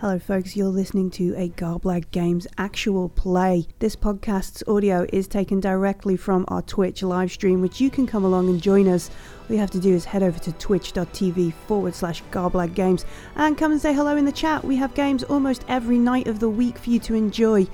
Hello, folks. You're listening to a Garblag Games actual play. This podcast's audio is taken directly from our Twitch live stream, which you can come along and join us. All you have to do is head over to twitch.tv forward slash Garblag Games and come and say hello in the chat. We have games almost every night of the week for you to enjoy.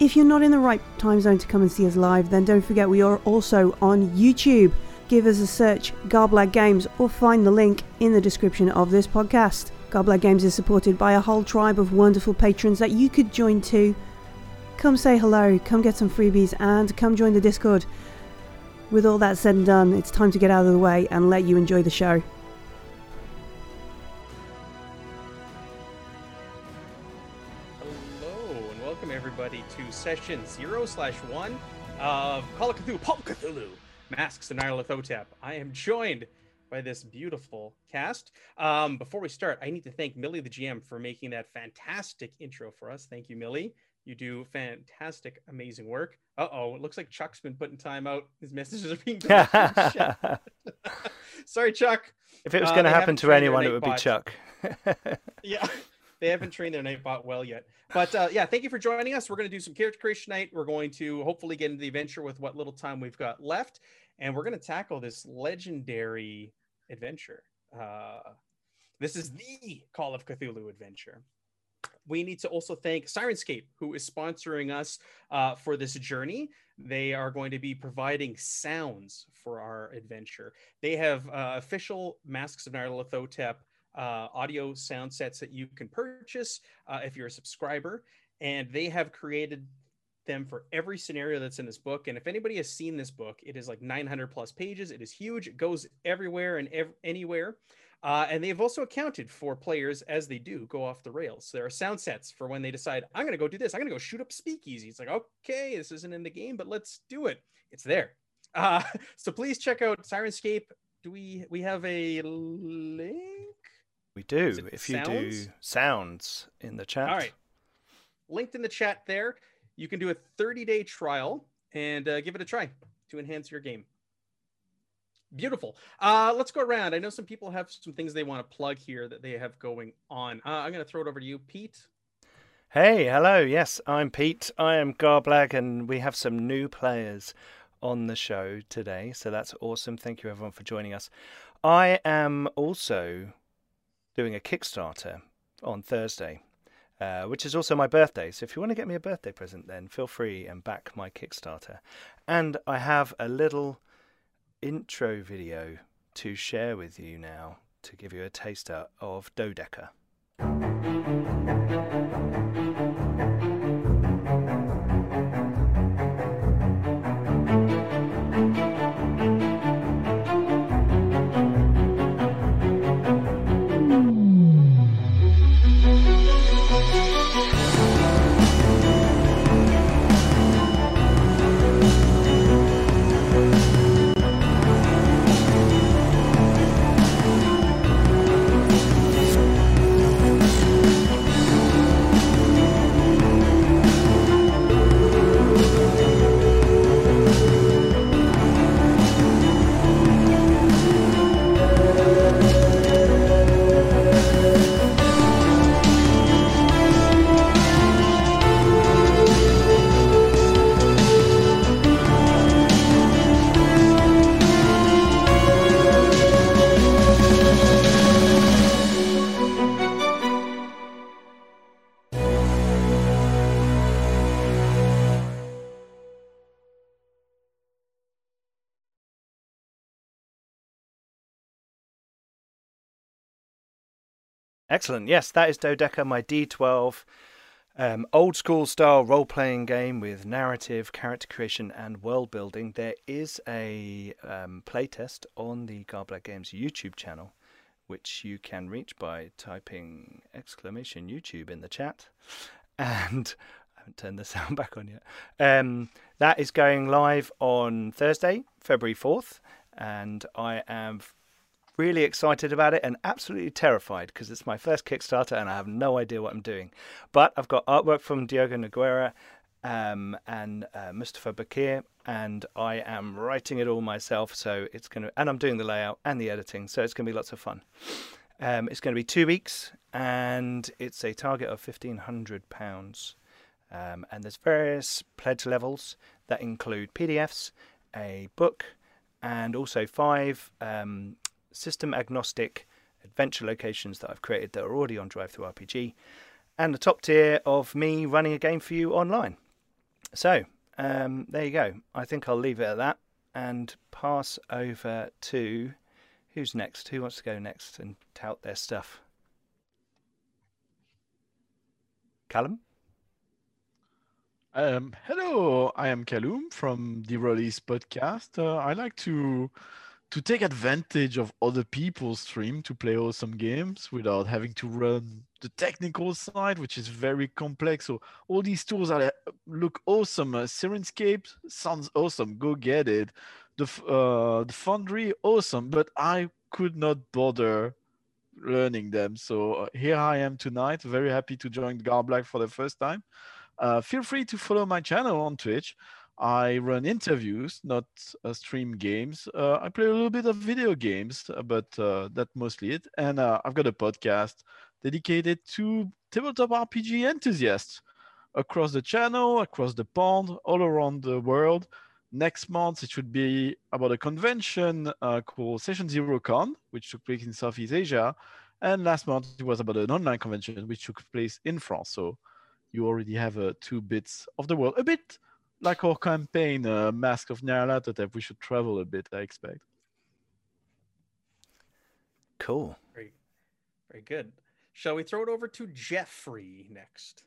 If you're not in the right time zone to come and see us live, then don't forget we are also on YouTube. Give us a search, Garblag Games, or find the link in the description of this podcast. Garblag Games is supported by a whole tribe of wonderful patrons that you could join too. Come say hello, come get some freebies, and come join the Discord. With all that said and done, it's time to get out of the way and let you enjoy the show. Hello and welcome everybody to session zero slash one of Call of Cthulhu, Pulp Cthulhu, Masks and. I am joined by this beautiful cast. Um, before we start, I need to thank Millie, the GM, for making that fantastic intro for us. Thank you, Millie. You do fantastic, amazing work. Uh oh, it looks like Chuck's been putting time out. His messages are being. Sorry, Chuck. If it was Uh, going to happen to anyone, it would be. Chuck. Yeah, they haven't trained their Nightbot well yet. But uh, yeah, thank you for joining us. We're going to do some character creation night. We're going to hopefully get into the adventure with what little time we've got left, and we're going to tackle this legendary adventure. Uh, this is the Call of Cthulhu adventure. We need to also thank Syrinscape, who is sponsoring us uh, for this journey. They are going to be providing sounds for our adventure. They have uh, official Masks of Nyarlathotep uh, audio sound sets that you can purchase uh, if you're a subscriber, and they have created them for every scenario that's in this book. And if anybody has seen this book, it is like 900 plus pages. It is huge. It goes everywhere and ev- anywhere. Uh, and they've also accounted for players as they do go off the rails. So there are sound sets for when they decide, I'm going to go do this. I'm going to go shoot up speakeasy. It's like, okay, this isn't in the game, but let's do it. It's there. Uh, so please check out Syrinscape. Do we we have a link? We do. If you do sounds? sounds in the chat. All right. Linked in the chat there. You can do a 30 day trial and uh, give it a try to enhance your game. Beautiful. Uh, let's go around. I know some people have some things they want to plug here that they have going on. Uh, I'm going to throw it over to you, Pete. Hey, hello. Yes, I'm Pete. I am Garblag, and we have some new players on the show today. So that's awesome. Thank you, everyone, for joining us. I am also doing a Kickstarter on Thursday, uh, which is also my birthday. So if you want to get me a birthday present, then feel free and back my Kickstarter. And I have a little intro video to share with you now to give you a taster of Dodeca. Excellent. Yes, that is Dodeca, my D12 um, old school style role playing game with narrative, character creation, and world building. There is a um, playtest on the Garblag Games YouTube channel, which you can reach by typing exclamation YouTube in the chat. And I haven't turned the sound back on yet. Um, that is going live on Thursday, February 4th. And I am really excited about it and absolutely terrified because it's my first Kickstarter and I have no idea what I'm doing. But I've got artwork from Diogo Nogueira um, and uh, Mustafa Bakir, and I am writing it all myself. So it's going to, and I'm doing the layout and the editing, so it's going to be lots of fun. Um, it's going to be two weeks, and it's a target of fifteen hundred pounds. Um, and there's various pledge levels that include PDFs, a book, and also five um, system agnostic adventure locations that I've created that are already on Drive Through RPG, and the top tier of me running a game for you online. So um, there you go. I think I'll leave it at that and pass over to who's next? Who wants to go next and tout their stuff? Callum? Um, hello, I am Callum from the Release Podcast. Uh, I like to to take advantage of other people's stream to play awesome games without having to run the technical side, which is very complex. So all these tools are look awesome. Uh, Syrinscape sounds awesome. Go get it. The uh, the Foundry awesome, but I could not bother learning them. So uh, here I am tonight. Very happy to join Garblag for the first time. Uh, feel free to follow my channel on Twitch. I run interviews, not uh, stream games. Uh, I play a little bit of video games, uh, but uh, that's mostly it. And uh, I've got a podcast dedicated to tabletop RPG enthusiasts across the channel, across the pond, all around the world. Next month, it should be about a convention uh, called Session Zero Con, which took place in Southeast Asia. And last month, it was about an online convention, which took place in France. So you already have two bits of the world. A bit like our campaign, uh, Mask of Nyarlathotep, we should travel a bit, I expect. Cool. Very, very good. Shall we throw it over to Jeffrey next?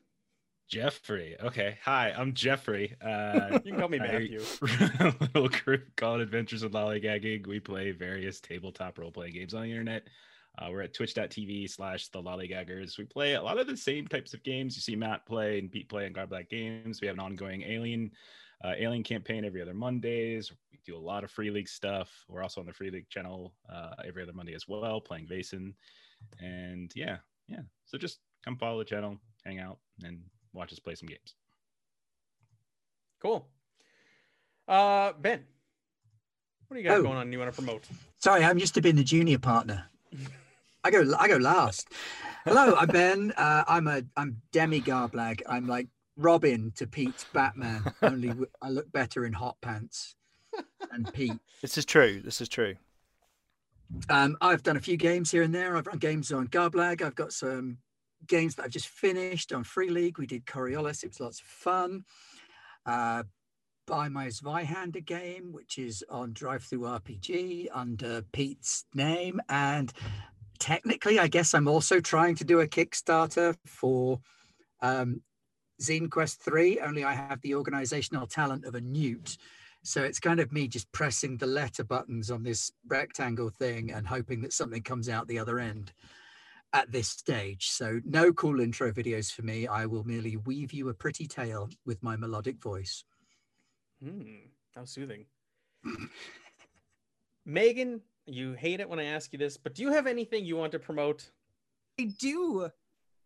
Jeffrey. Okay. Hi, I'm Jeffrey. Uh, you can call me Matthew. a little group called Adventures of Lollygagging. We play various tabletop role playing games on the internet. Uh, we're at twitch.tv slash the lollygaggers. We play a lot of the same types of games. You see Matt play and Pete play in Garblag Games. We have an ongoing Alien uh, Alien campaign every other Mondays. We do a lot of Free League stuff. We're also on the Free League channel uh, every other Monday as well, playing Vaesen. And yeah, yeah. So just come follow the channel, hang out, and watch us play some games. Cool. Uh, Ben, what do you got Oh. going on you want to promote? Sorry, I'm used to being the junior partner. I go I go last. Hello, I'm Ben. Uh, I'm a I'm Demi Garblag. I'm like Robin to Pete's Batman. Only I look better in hot pants than Pete. This is true. This is true. Um, I've done a few games here and there. I've run games on Garblag. I've got some games that I've just finished on Free League. We did Coriolis. It was lots of fun. Uh, Buy My Zweihander game, which is on Drive Through RPG under Pete's name. And technically, I guess I'm also trying to do a Kickstarter for um, Zine Quest 3, only I have the organizational talent of a newt. So it's kind of me just pressing the letter buttons on this rectangle thing and hoping that something comes out the other end at this stage. So no cool intro videos for me. I will merely weave you a pretty tale with my melodic voice. Hmm, how soothing. Megan, you hate it when I ask you this, but do you have anything you want to promote? I do.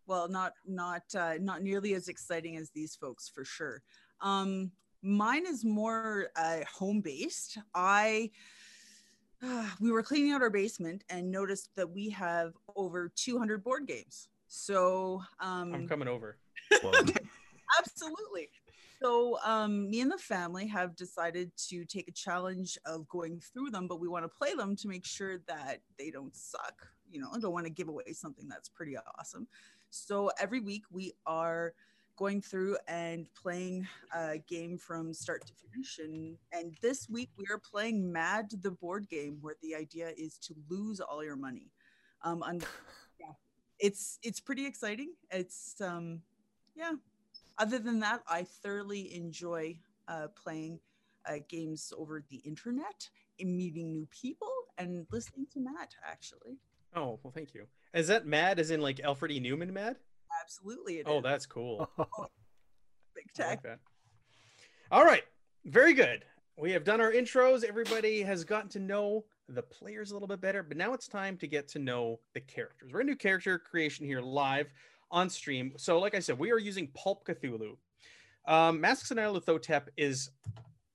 Well, not not uh, not nearly as exciting as these folks for sure. Um, mine is more uh, home based. I we were cleaning out our basement and noticed that we have over 200 board games. So um, I'm coming over. Absolutely so um, me and the family have decided to take a challenge of going through them but we want to play them to make sure that they don't suck you know i don't want to give away something that's pretty awesome. So every week we are going through and playing a game from start to finish and and this week we are playing mad the board game where the idea is to lose all your money. Um yeah it's it's pretty exciting. It's um yeah other than that, I thoroughly enjoy uh, playing uh, games over the internet, and meeting new people, and listening to Matt. Actually, Oh, well, thank you. Is that mad as in like Alfred E. Neuman mad? absolutely, it Oh, is. that's cool. big I tech. like that. All right. Very good. We have done our intros. Everybody has gotten to know the players a little bit better, but now it's time to get to know the characters. We're going to do character creation here live on stream. So, like I said, we are using Pulp Cthulhu. Um, Masks and Nyarlathotep is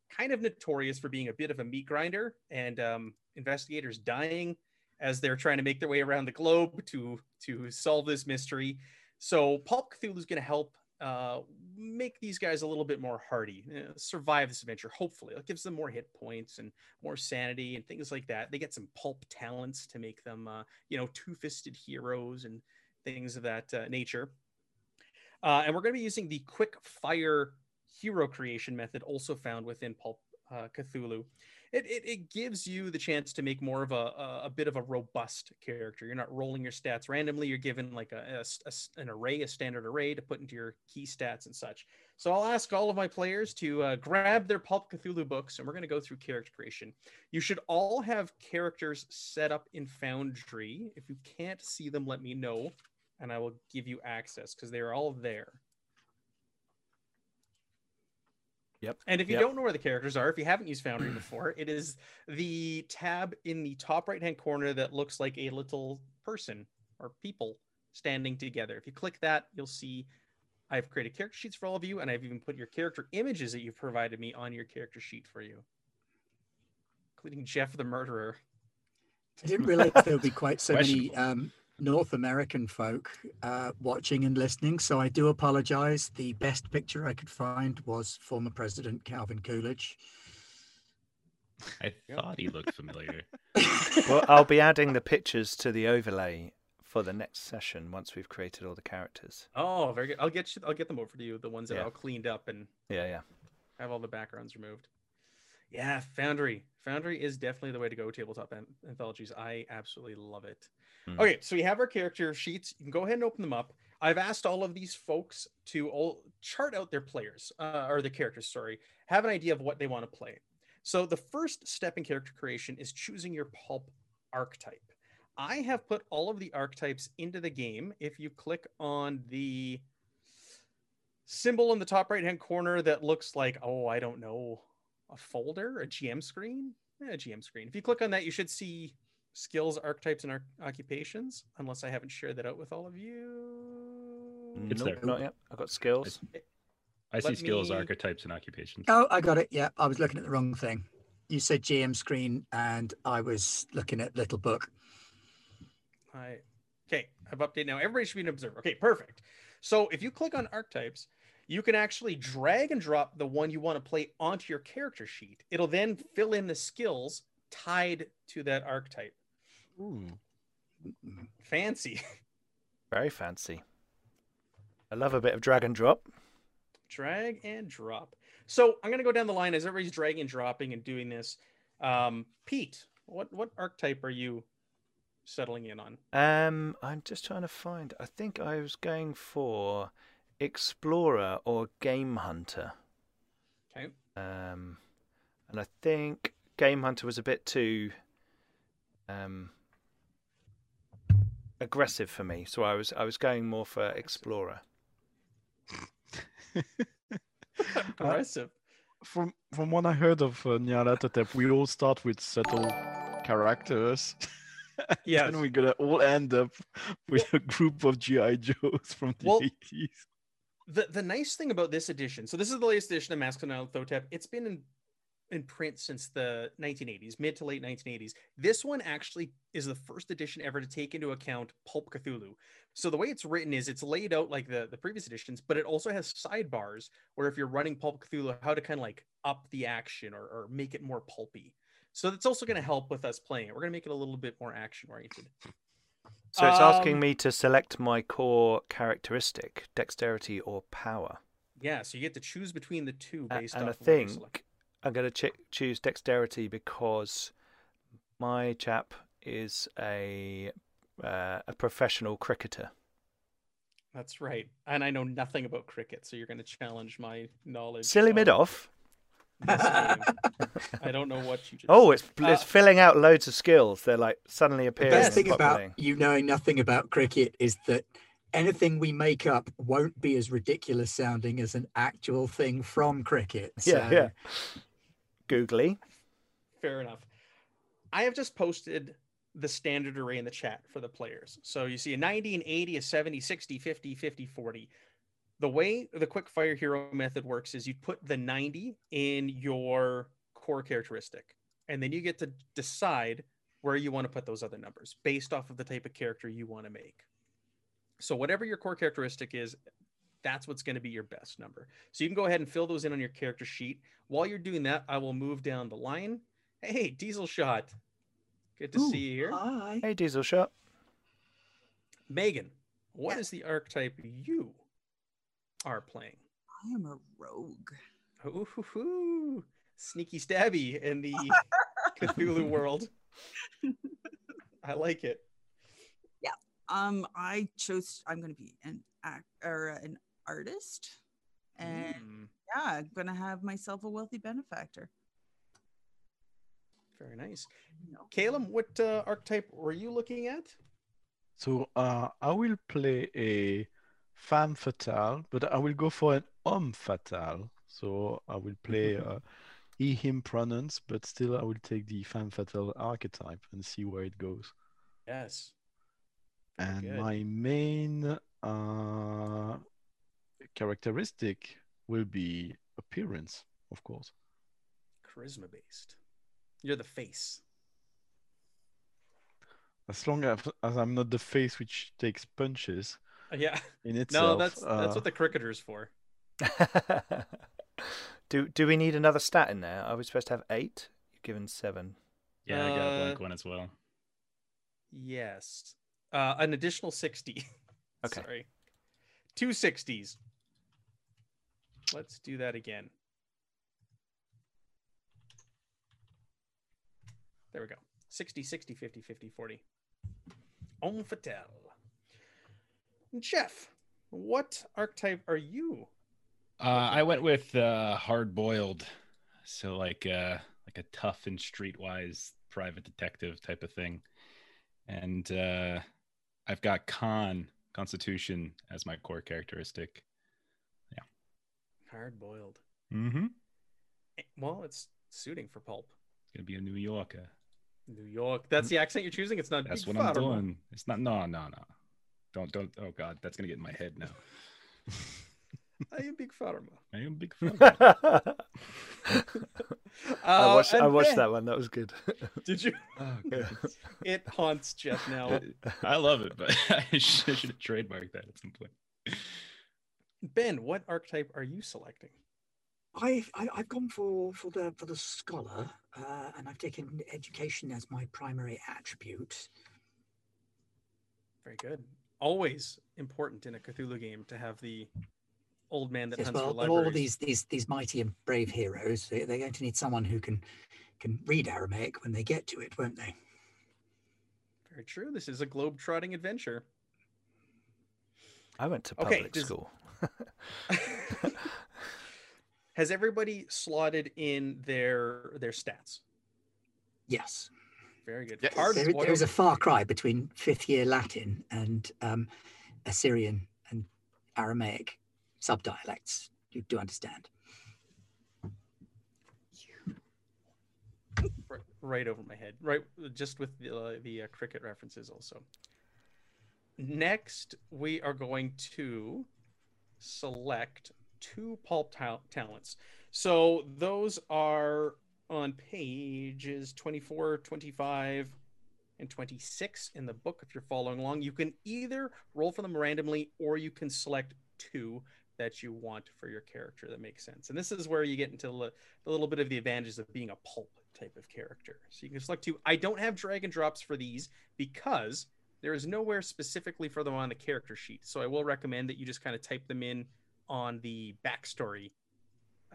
kind of notorious for being a bit of a meat grinder and um, investigators dying as they're trying to make their way around the globe to to solve this mystery. So Pulp Cthulhu is going to help uh, make these guys a little bit more hardy, uh, survive this adventure. Hopefully, it gives them more hit points and more sanity and things like that. They get some pulp talents to make them, uh, you know, two-fisted heroes and things of that uh, nature. Uh, and we're going to be using the quick fire hero creation method, also found within Pulp uh, Cthulhu it, it, it gives you the chance to make more of a, a, a, bit of a robust character. You're not rolling your stats randomly. You're given like a, a, an array, a standard array to put into your key stats and such. So I'll ask all of my players to uh, grab their Pulp Cthulhu books and we're going to go through character creation. You should all have characters set up in Foundry. If you can't see them, let me know and I will give you access because they're all there. Yep. And if you yep. don't know where the characters are, if you haven't used Foundry before, it is the tab in the top right hand corner that looks like a little person or people standing together. If you click that, you'll see I've created character sheets for all of you, and I've even put your character images that you've provided me on your character sheet for you, including Jeff the murderer. I didn't realize there would be quite so many um, North American folk uh, watching and listening. So I do apologize. The best picture I could find was former President Calvin Coolidge. I thought he looked familiar. well, I'll be adding the pictures to the overlay for the next session once we've created all the characters. Oh, very good. I'll get you. I'll get them over to you. The ones that yeah. all cleaned up and yeah, yeah, have all the backgrounds removed. Yeah, Foundry. Foundry is definitely the way to go. Tabletop anthologies. I absolutely love it. Mm. Okay, so we have our character sheets. You can go ahead and open them up. I've asked all of these folks to all chart out their players uh, or their characters. Sorry, have an idea of what they want to play. So the first step in character creation is choosing your pulp archetype. I have put all of the archetypes into the game. If you click on the symbol in the top right hand corner that looks like, oh, I don't know, a folder, a GM screen, yeah, a GM screen. If you click on that, you should see skills, archetypes, and ar- occupations, unless I haven't shared that out with all of you. It's nope. there. Not yet. I've got skills. I, see skills, me... archetypes, and occupations. Oh, I got it. Yeah, I was looking at the wrong thing. You said GM screen, and I was looking at little book. I okay. I've updated now. Everybody should be an observer. Okay, perfect. So if you click on archetypes, you can actually drag and drop the one you want to play onto your character sheet. It'll then fill in the skills tied to that archetype. Ooh. Fancy. Very fancy. I love a bit of drag and drop. Drag and drop. So I'm gonna go down the line as everybody's dragging and dropping and doing this. Um, Pete, what what archetype are you settling in on? Um, I'm just trying to find. I think I was going for explorer or game hunter. Okay. Um, and I think game hunter was a bit too um, aggressive for me, so I was I was going more for explorer. aggressive. Uh, from from what I heard of uh, Nyarlathotep, we all start with subtle characters. yeah, and we're gonna all end up with a group of GI Joes from the well, 80s. The the nice thing about this edition, so this is the latest edition of Masks of Nyarlathotep. It's been in in print since the 1980s, mid to late 1980s. This one actually is the first edition ever to take into account Pulp Cthulhu. So the way it's written is it's laid out like the, the previous editions, but it also has sidebars where if you're running Pulp Cthulhu, how to kind of like up the action or, or make it more pulpy. So that's also going to help with us playing it. We're going to make it a little bit more action oriented. So it's um, asking me to select my core characteristic, dexterity or power. Yeah, so you get to choose between the two based off. And I think I'm going to ch- choose dexterity because my chap is a uh, a professional cricketer. That's right, and I know nothing about cricket, so you're going to challenge my knowledge. Silly mid off. I don't know what you. Just oh, it's it's uh, filling out loads of skills. They're like suddenly appearing. The best thing about you knowing nothing about cricket is that anything we make up won't be as ridiculous sounding as an actual thing from cricket. So. Yeah, yeah googly. Fair enough. I have just posted the standard array in the chat for the players. So you see a 90, an 80, a 70, 60, 50, 50, 40. The way the quick fire hero method works is you put the 90 in your core characteristic, and then you get to decide where you want to put those other numbers based off of the type of character you want to make. So whatever your core characteristic is, that's what's going to be your best number. So you can go ahead and fill those in on your character sheet. While you're doing that, I will move down the line. Hey, Diesel Shot. Good to Ooh, see you here. Hi. Hey, Diesel Shot. Megan, what Yeah. is the archetype you are playing? I am a rogue. Ooh, hoo, hoo. sneaky stabby in the Cthulhu world. I like it. Yeah. Um, I chose. I'm going to be an act or an artist, and Mm, yeah, I'm going to have myself a wealthy benefactor. very nice. You know. Caleb, what uh, archetype were you looking at? So uh, I will play a femme fatale, but I will go for an homme fatale. So I will play uh, he, him pronouns, but still I will take the femme fatale archetype and see where it goes. Yes. Very And good. my main uh, characteristic will be appearance, of course. Charisma based. You're the face. As long as, as I'm not the face which takes punches Uh, yeah. in No, itself. that's that's uh, what the cricketer's for. do do we need another stat in there? Are we supposed to have eight? You've given seven. Yeah, I got a Uh, blank one as well. Yes. Uh, an additional 60. Okay. Sorry. Two 60s. Let's do that again. There we go. 60, 60, 50, 50, 40. Homme fatale. Jeff, what archetype are you? Uh, I went with uh, hard boiled, so like uh, like a tough and streetwise private detective type of thing, and uh, I've got con constitution as my core characteristic. Hard boiled. Mm-hmm. Well, it's suiting for pulp. It's gonna be a New Yorker. New York. That's the accent you're choosing. It's not. That's what I'm doing. It's not. No, no, no. Don't don't. Oh God, that's gonna get in my head now. I am a big pharma. I am a big fan. I Uh, watched. I watched Ben, that one. That was good. Did you? oh, goodness. It haunts Jeff now. I love it, but I should, I should have trademarked that at some point. Ben, what archetype are you selecting? I've I, I've gone for for the for the scholar, uh, and I've taken education as my primary attribute. Very good. Always important in a Cthulhu game to have the old man that Yes, hunts well, for of all these these these mighty and brave heroes, they, they're going to need someone who can can read Aramaic when they get to it, won't they? Very true. This is a globe-trotting adventure. I went to Okay, public does- school. Has everybody slotted in their their stats? Yes. Very good. Yes. Hard There, there is a far cry between fifth year Latin and um, Assyrian and Aramaic subdialects. You do understand. right, right over my head, right? Just with the, uh, the uh, cricket references also. Next, we are going to select two pulp ta- talents. So those are on pages 24, 25, and 26 in the book if you're following along. You can either roll for them randomly or you can select two that you want for your character that makes sense. And this is where you get into a little bit of the advantages of being a pulp type of character. So you can select two. I don't have drag and drops for these because there is nowhere specifically for them on the character sheet. So I will recommend that you just kind of type them in on the backstory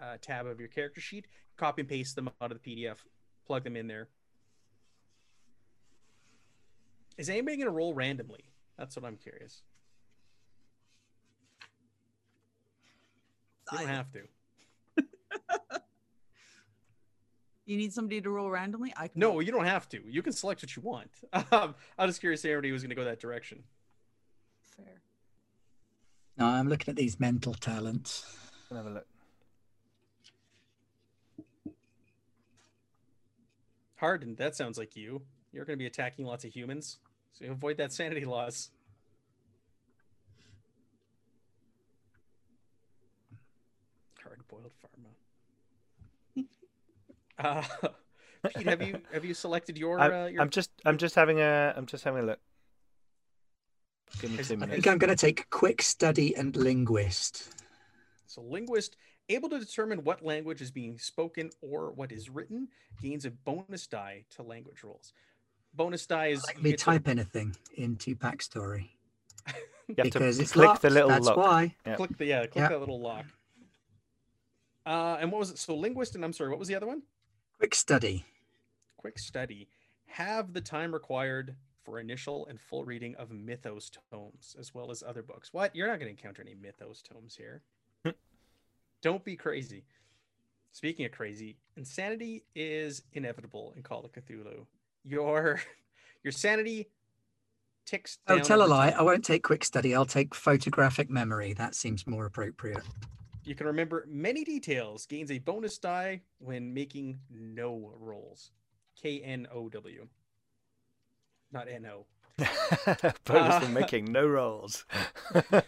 uh, tab of your character sheet, copy and paste them out of the PDF, plug them in there. Is anybody going to roll randomly? That's what I'm curious. You don't I- have to. You need somebody to roll randomly? I can No, roll. you don't have to. You can select what you want. Um, I'm just curious if anybody was going to go that direction. Fair. No, I'm looking at these mental talents. Have a look. Hardened, that sounds like you. You're going to be attacking lots of humans, so you avoid that sanity loss. Hard boiled pharma. Uh, Pete, have you have you selected your? I'm, uh, your... I'm just I'm just having a I'm just having a look. Give me Is- two I I minutes. think I'm going to take quick study and linguist. So, linguist able to determine what language is being spoken or what is written gains a bonus die to language rolls. Bonus die is Let me get to- type anything into backstory You have to because it's click locked. the little That's lock. why. Yeah. click the yeah, click Yeah. that little lock. Uh, and what was it? So linguist and I'm sorry, what was the other one? Quick study. Quick study. Have the time required for initial and full reading of mythos tomes as well as other books. What? You're not going to encounter any mythos tomes here. Don't be crazy. Speaking of crazy, insanity is inevitable in Call of Cthulhu. Your your sanity ticks Oh, tell a lie. I won't take quick study. I'll take photographic memory. That seems more appropriate. You can remember many details, gains a bonus die when making no rolls. K N O W. Not N O. Bonus Uh, for making no rolls.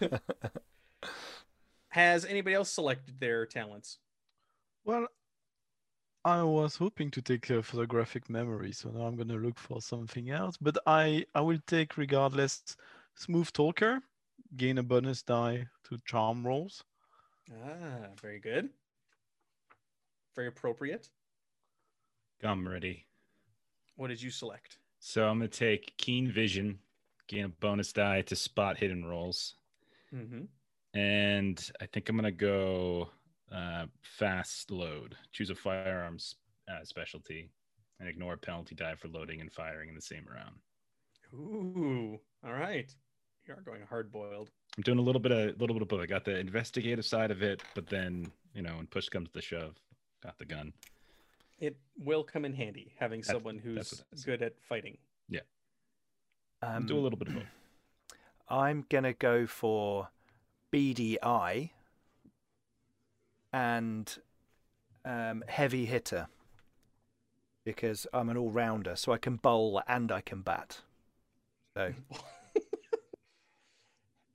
Has anybody else selected their talents? Well, I was hoping to take a photographic memory, so now I'm gonna look for something else. But I I will take regardless smooth talker, gain a bonus die to charm rolls. Ah, very good. Very appropriate. I'm ready. What did you select? So I'm gonna take keen vision, gain a bonus die to spot hidden rolls, Mm-hmm. and I think I'm gonna go uh, fast load. Choose a firearms uh, specialty, and ignore a penalty die for loading and firing in the same round. Ooh, all right. You are going hard boiled. I'm doing a little bit of a little bit of both. I got the investigative side of it, but then you know when push comes to shove, got the gun. It will come in handy having That's- someone who's what it is. good at fighting. Yeah. Um, do a little bit of both. I'm gonna go for Beady Eye and um, heavy hitter because I'm an all rounder, so I can bowl and I can bat. So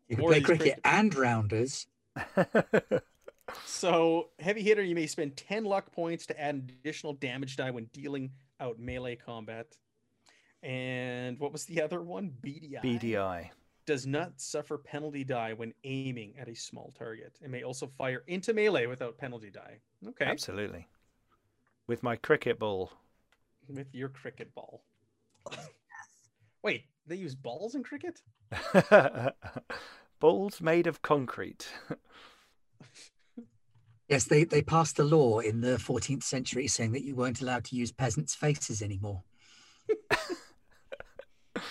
You can play cricket cricket. and rounders. So, heavy hitter, you may spend 10 luck points to add an additional damage die when dealing out melee combat. And what was the other one? Beady Eye. BDI. Does not suffer penalty die when aiming at a small target. It may also fire into melee without penalty die. Okay. Absolutely. With my cricket ball. With your cricket ball. Wait, they use balls in cricket? Balls made of concrete. Yes, they, they passed a law in the 14th century saying that you weren't allowed to use peasants' faces anymore.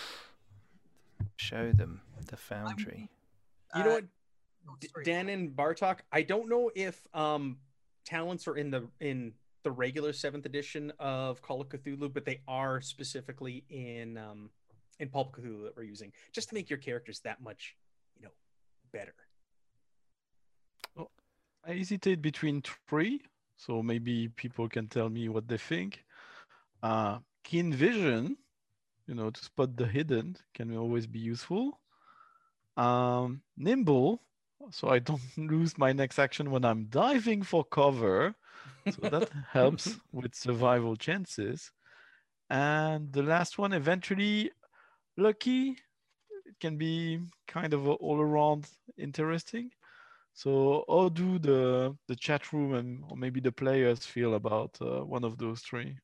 Show them the foundry. You know Uh, what? oh, D- Dan and Bartok, I don't know if um talents are in the in the regular seventh edition of Call of Cthulhu, but they are specifically in um in Pulp Cthulhu that we're using, just to make your characters that much, you know, better. I hesitate between three, so maybe people can tell me what they think. Uh, keen vision, you know, to spot the hidden can always be useful. Um, nimble, so I don't lose my next action when I'm diving for cover. So that helps with survival chances. And the last one, eventually, lucky. It can be kind of all around interesting. So, how do the the chat room and or maybe the players feel about uh, one of those three?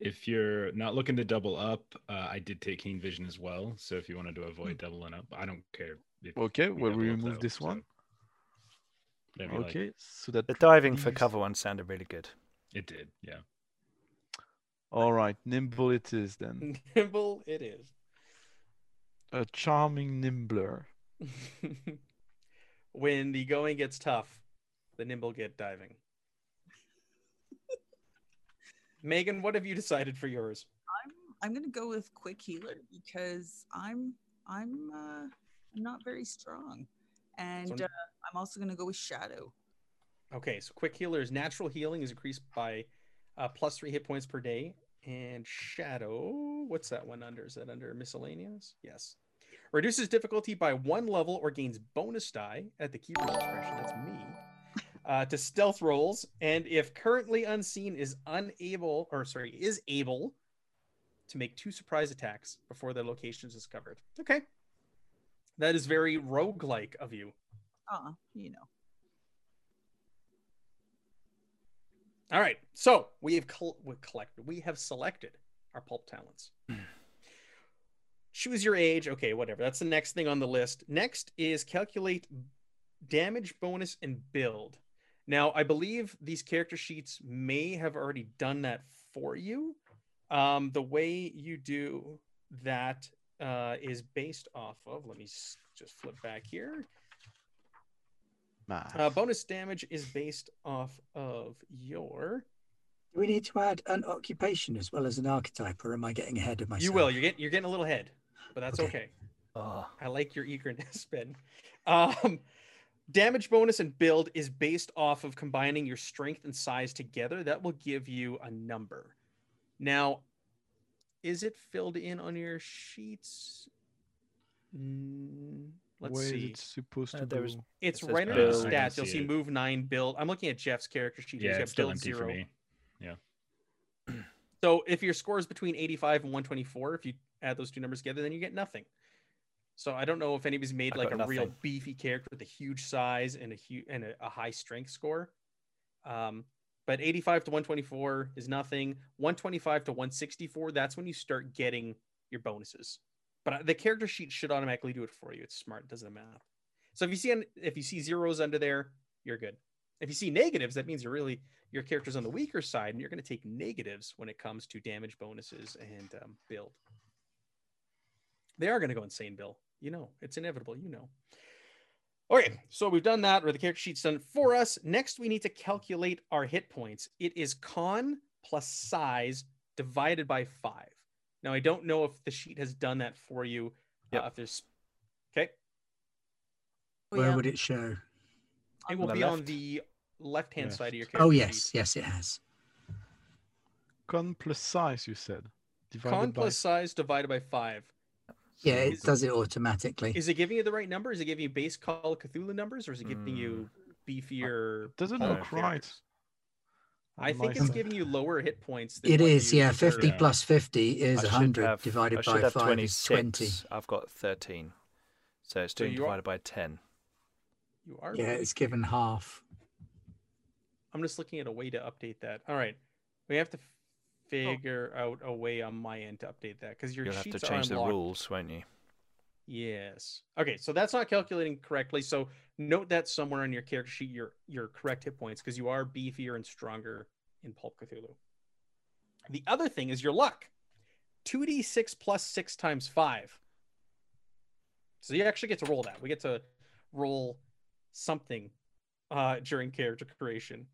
If you're not looking to double up, uh, I did take keen vision as well. So if you wanted to avoid doubling up, I don't care. If Okay, we well, we remove this one. whatever you like. Okay, so that The diving for cover one sounded really good. It did, yeah. All right, nimble it is then. Nimble it is. A charming nimbler. when the going gets tough, the nimble get diving. Megan, what have you decided for yours? I'm I'm gonna go with quick healer because I'm I'm uh I'm not very strong, and So- uh, I'm also gonna go with shadow. Okay, so quick healer's natural healing is increased by uh, plus three hit points per day. And shadow, what's that one under? Is that under miscellaneous? Yes. Reduces difficulty by one level or gains bonus die at the keeper's discretion. That's me. uh, to stealth rolls, and if currently unseen is unable, or sorry, is able to make two surprise attacks before their location is discovered. Okay. That is very roguelike of you. Uh, you know. All right. So we have col- we collected, we have selected our pulp talents. Choose your age. Okay, whatever. That's the next thing on the list. Next is calculate damage bonus and build. Now, I believe these character sheets may have already done that for you. Um, the way you do that uh, is based off of, let me s- just flip back here. Math. Uh, bonus damage is based off of your. Do we need to add an occupation as well as an archetype, or am I getting ahead of myself? You will. You're getting you're getting a little ahead, but that's Okay. okay. Oh, I like your eagerness, Ben. Um, damage bonus and build is based off of combining your strength and size together. That will give you a number. Now, is it filled in on your sheets? Mm, let's Where is see. it supposed Uh, to there was- It's says right under the build. I can stats. You'll see see it. move nine build. I'm looking at Jeff's character sheet. Yeah, got it's still build empty zero. for me. Yeah. So if your score is between 85 and 124, if you add those two numbers together, then you get nothing. So I don't know if anybody's made I like a got real beefy character with a huge size and a huge and a, a high strength score. Um, but 85 to 124 is nothing. 125 to 164, that's when you start getting your bonuses. But the character sheet should automatically do it for you. It's smart, it does the math. So if you see if you see zeros under there, you're good. If you see negatives, that means you're really your character's on the weaker side, and you're going to take negatives when it comes to damage bonuses and um, build. They are going to go insane, Bill. You know, it's inevitable. You know. Okay, so we've done that, or the character sheet's done for us. Next, we need to calculate our hit points. It is con plus size divided by five. Now, I don't know if the sheet has done that for you. Yep. Uh, if there's, okay, Oh, Where yeah. would it show? it will the be on the left-hand Left. side of your character Oh sheet. yes, yes, it has. Con plus size, you said. Divided Con by plus size divided by five. Yeah, it Is- does it automatically. Is it giving you the right number? Is it giving you base Call of Cthulhu numbers, or is it giving you mm. beefier? doesn't pulp look right. I think it's side. giving you lower hit points. Than It what is, you yeah. 50 Yeah. plus 50 is I 100 have- divided by should have 5 is 20. I've got 13. So it's So doing are- divided by 10. You are. Yeah, it's given half. I'm just looking at a way to update that. All right, we have to figure out a way on my end to update that because your You'll have to change the rules, won't you? Yes. Okay, so that's not calculating correctly. So note that somewhere on your character sheet, your your correct hit points because you are beefier and stronger in Pulp Cthulhu. The other thing is your luck. 2d6 plus 6 times 5. So you actually get to roll that. We get to roll something uh, during character creation.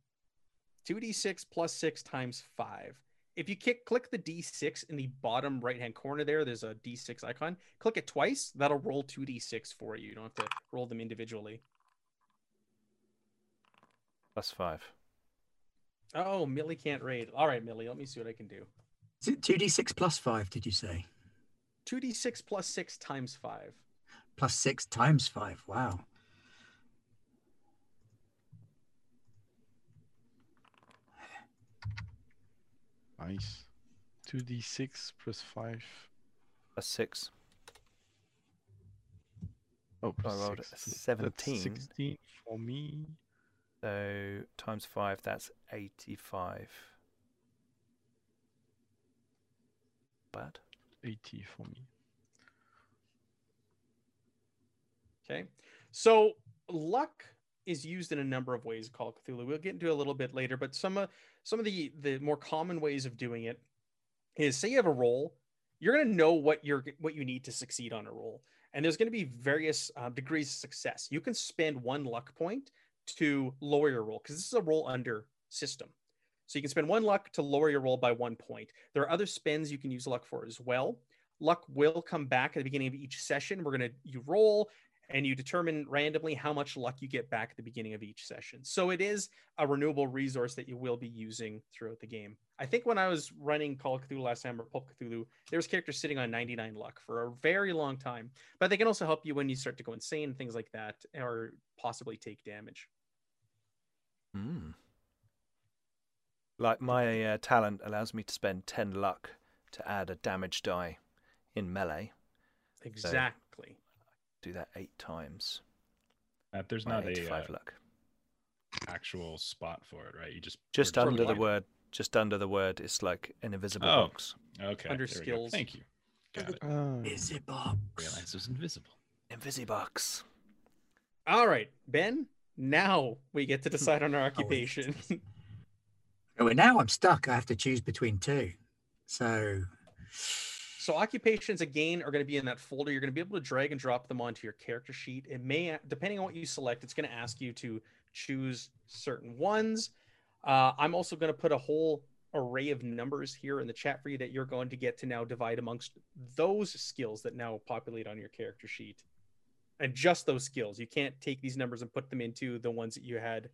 2d6 plus 6 times 5. If you kick, click the d6 in the bottom right hand corner there, there's a d6 icon. Click it twice, that'll roll 2d6 for you. You don't have to roll them individually. Plus 5. Oh, Millie can't raid. All right, Millie, let me see what I can do. Is it 2d6 plus 5, did you say? 2d6 plus 6 times 5. Plus 6 times 5. Wow. Nice. 2d6 plus 5. Plus 6. Oh, plus rolled a six. So that's 17. 16 for me. So times 5, that's 85. Bad. 80 for me. Okay. So luck is used in a number of ways. in Call Cthulhu. We'll get into a little bit later, but some of some of the the more common ways of doing it is say you have a roll, you're going to know what you're what you need to succeed on a roll, and there's going to be various uh, degrees of success. You can spend one luck point to lower your roll because this is a roll under system. So you can spend one luck to lower your roll by one point. There are other spins you can use luck for as well. Luck will come back at the beginning of each session. We're going to you roll and you determine randomly how much luck you get back at the beginning of each session. So it is a renewable resource that you will be using throughout the game. I think when I was running Call of Cthulhu last time or Pulp Cthulhu, there was characters sitting on 99 luck for a very long time. But they can also help you when you start to go insane, things like that, or possibly take damage. Mm. Like my uh, talent allows me to spend 10 luck to add a damage die in melee. Exactly. Do that eight times. Uh, there's not eight a five uh, luck. actual spot for it, right? You just Just or- or under the word, just under the word, it's like an invisible Oh. box. Okay. Under there skills. Thank you. Got it. Ah. Is it box? Realize it was invisible. Invisibox. All right, Ben. Now we get to decide on our occupation. Oh, well, now I'm stuck. I have to choose between two. So So occupations again are going to be in that folder. You're going to be able to drag and drop them onto your character sheet. It may, depending on what you select, it's going to ask you to choose certain ones. Uh, I'm also going to put a whole array of numbers here in the chat for you that you're going to get to now divide amongst those skills that now populate on your character sheet. And just those skills. You can't take these numbers and put them into the ones that you had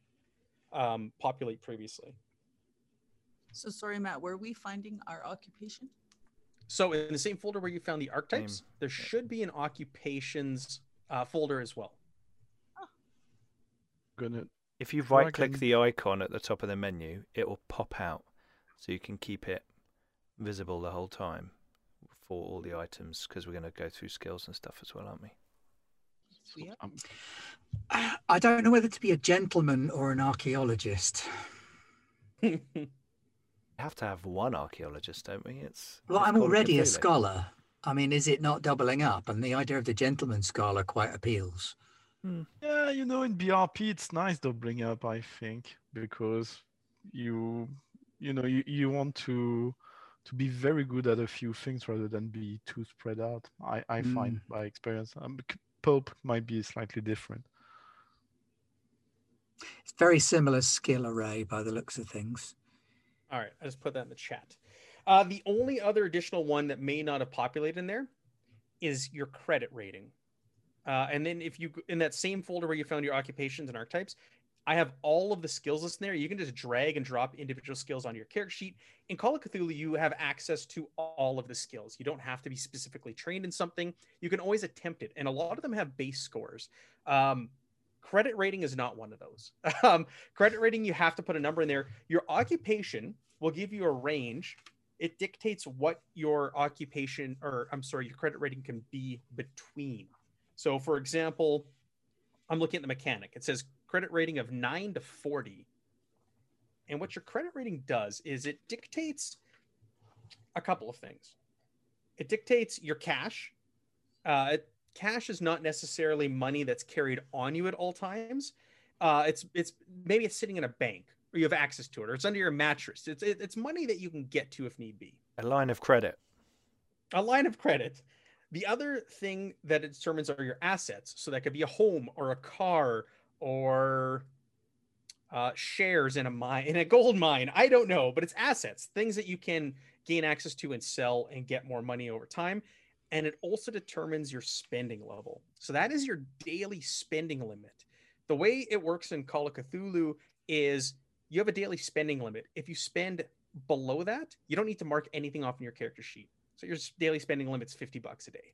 um, populate previously. So sorry, Matt. Were we finding our occupation? So in the same folder where you found the archetypes, Same. there should be an occupations uh, folder as well. Gonna If you right click can- the icon at the top of the menu, it will pop out. So you can keep it visible the whole time for all the items because we're going to go through skills and stuff as well, aren't we? Yeah. um, I don't know whether to be a gentleman or an archaeologist. We have to have one archaeologist, don't we? It's Well, it's I'm already a scholar. I mean, is it not doubling up? And the idea of the gentleman scholar quite appeals. Yeah, you know, in BRP, it's nice doubling up. I think because you, you know, you, you want to to be very good at a few things rather than be too spread out. I I find by experience. Um, c- Pulp might be slightly different. It's very similar skill array by the looks of things. All right, I just put that in the chat. Uh, the only other additional one that may not have populated in there is your credit rating. Uh, and then if you in that same folder where you found your occupations and archetypes, I have all of the skills listed there. You can just drag and drop individual skills on your character sheet. In Call of Cthulhu, you have access to all of the skills. You don't have to be specifically trained in something. You can always attempt it, and a lot of them have base scores. Um, credit rating is not one of those. Um, credit rating, you have to put a number in there. Your occupation will give you a range. It dictates what your occupation, or I'm sorry, your credit rating can be between. So, for example, I'm looking at the mechanic. It says credit rating of 9 to 40. And what your credit rating does is it dictates a couple of things. It dictates your cash. Uh, cash is not necessarily money that's carried on you at all times. Uh, it's it's maybe it's sitting in a bank or you have access to it, or it's under your mattress. It's it, it's money that you can get to if need be A line of credit. a line of credit. The other thing that it determines are your assets. So that could be a home or a car or uh, shares in a mine, in a gold mine. I don't know, but it's assets, things that you can gain access to and sell and get more money over time. And it also determines your spending level. So that is your daily spending limit. The way it works in Call of Cthulhu is you have a daily spending limit. If you spend below that, you don't need to mark anything off in your character sheet. So your daily spending limit's 50 bucks a day.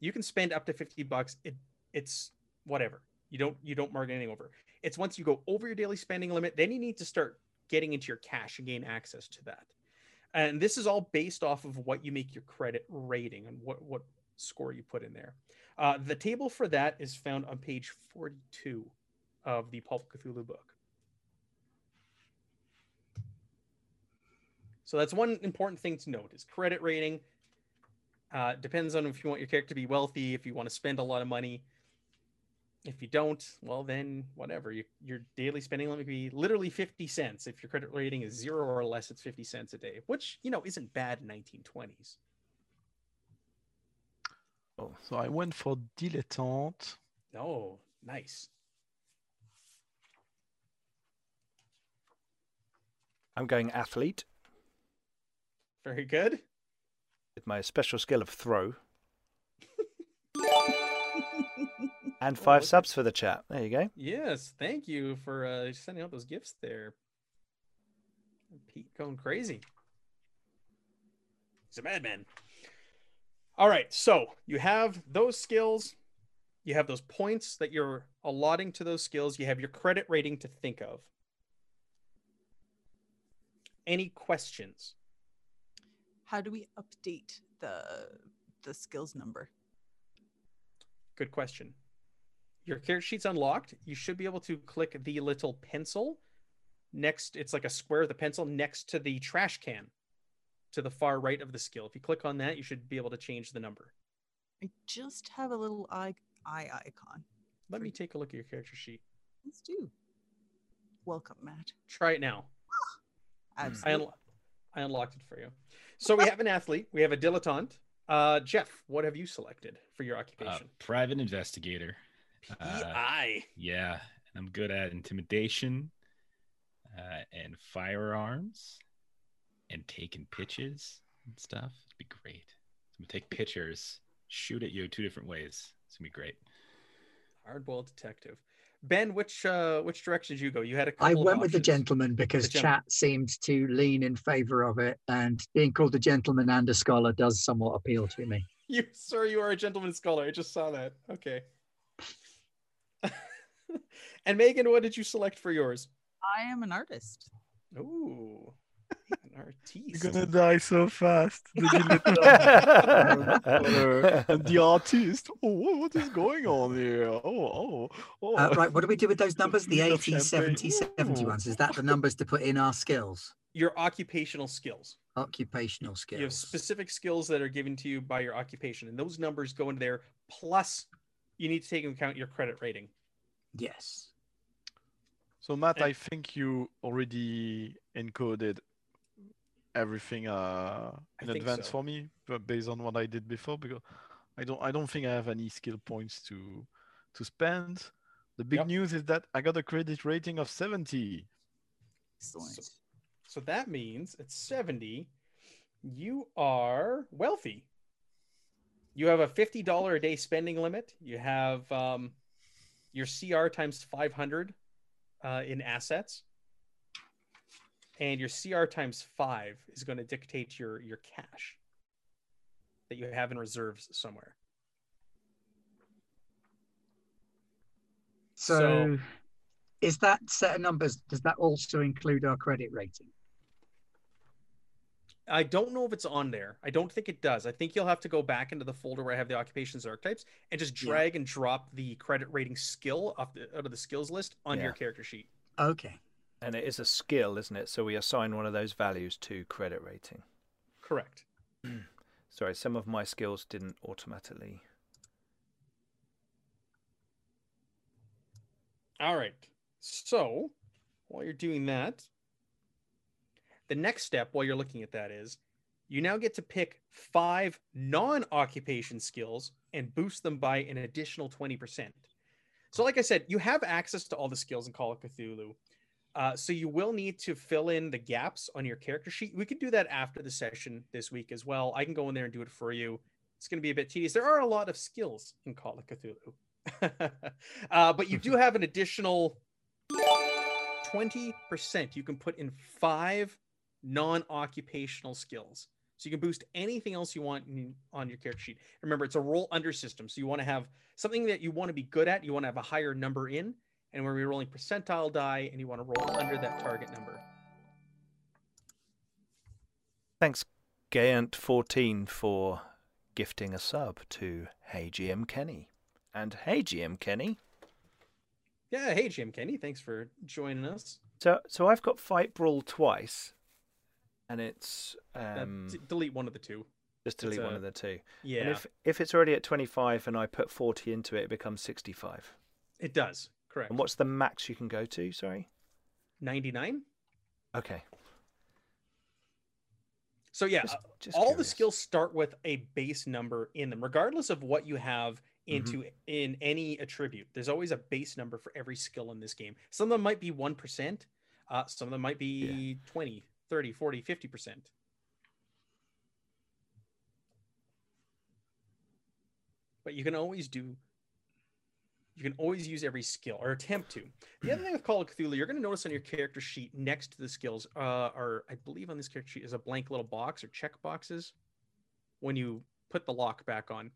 You can spend up to 50 bucks. It, it's whatever. You don't you don't mark anything over. It's once you go over your daily spending limit, then you need to start getting into your cash and gain access to that. And this is all based off of what you make your credit rating and what what score you put in there. Uh, the table for that is found on page 42 of the Pulp Cthulhu book. So that's one important thing to note is credit rating. Uh, depends on if you want your character to be wealthy, if you want to spend a lot of money. If you don't, well then whatever. You, your daily spending limit would be literally 50 cents. If your credit rating is zero or less, it's 50 cents a day, which you know isn't bad in 1920s. Oh, So I went for dilettante. Oh, nice. I'm going athlete Very good. with my special skill of throw. And five okay. subs for the chat. There you go. Yes, thank you for uh, sending out those gifts there. Pete going crazy. He's a madman. All right, so you have those skills, you have those points that you're allotting to those skills, you have your credit rating to think of. Any questions? How do we update the the skills number? Good question. Your character sheet's unlocked. You should be able to click the little pencil next. It's like a square of the pencil next to the trash can to the far right of the skill. If you click on that, you should be able to change the number. I just have a little eye eye icon. Let me take a look at your character sheet. Let's do. Welcome, Matt. Try it now. I, Absolutely. unlo- I unlocked it for you. So we have an athlete, we have a dilettante. Uh, Jeff, what have you selected for your Uh, occupation? private investigator. Uh, yeah, and I'm good at intimidation uh, and firearms and taking pitches and stuff. It'd be great. I'm gonna take pictures, shoot at you two different ways. It's gonna be great. Hardball detective. Ben, which uh, which direction did you go? You had a couple I of went with the gentleman because The gen- chat seemed to lean in favor of it, and being called a gentleman and a scholar does somewhat appeal to me. You, sir, you are a gentleman scholar. I just saw that. Okay. and Megan, what did you select for yours? I am an artist. Ooh, an artiste. You're gonna die so fast. The and the artist. Oh, what- what is going on here? Oh, oh, oh. Uh, right, what do we do with those numbers? The Queen 80, 70, 70 ones. Is that the numbers to put in our skills? Your occupational skills. Occupational skills. You have specific skills that are given to you by your occupation, and those numbers go into there. Plus, you need to take into account your credit rating. Yes. So Matt, And- I think you already encoded everything uh, in advance so. for me, but based on what I did before, because I don't, I don't think I have any skill points to to spend. The big Yep. news is that I got a credit rating of 70. Excellent. So that means at 70, you are wealthy. You have a $50 a day spending limit. You have um, your CR times 500 uh, in assets. And your CR times five is going to dictate your, your cash that you have in reserves somewhere. So, So- is that set of numbers, does that also include our credit rating? I don't know if it's on there. I don't think it does. I think you'll have to go back into the folder where I have the occupations archetypes and just Yeah. drag and drop the credit rating skill off the, out of the skills list on your character sheet. Okay. and it is a skill, isn't it? So we assign one of those values to credit rating. Correct. Sorry, some of my skills didn't automatically. All right. So while you're doing that, the next step while you're looking at that is you now get to pick five non occupation skills and boost them by an additional 20%. So, like I said, you have access to all the skills in Call of Cthulhu. Uh, so, you will need to fill in the gaps on your character sheet. We could do that after the session this week as well. I can go in there and do it for you. It's going to be a bit tedious. There are a lot of skills in Call of Cthulhu. uh, but you do have an additional 20% you can put in five non-occupational skills. So you can boost anything else you want in, on your character sheet. Remember it's a roll under system. So you want to have something that you want to be good at you want to have a higher number in and when we're rolling percentile die and you want to roll under that target number. Thanks, Gayant14, for gifting a sub to Hey GM Kenny. And Hey GM Kenny. yeah hey GM kenny thanks for joining us. So, so I've got Fight Brawl twice, and it's Uh, um, d- delete one of the two just delete it's one a- of the two. yeah And if if it's already at 25 and I put 40 into it, it becomes 65. it does correct And what's the max you can go to? Sorry. 99 Okay. so yeah Just- uh, just all the skills start with a base number in them regardless of what you have Mm-hmm. into in any attribute there's always a base number for every skill in this game some of them might be 1% uh, some of them might be 20 30 40 50% but you can always do you can always use every skill or attempt to. The other thing with call of cthulhu you're going to notice on your character sheet next to the skills uh, are i believe on this character sheet is a blank little box or check boxes when you put the lock back on.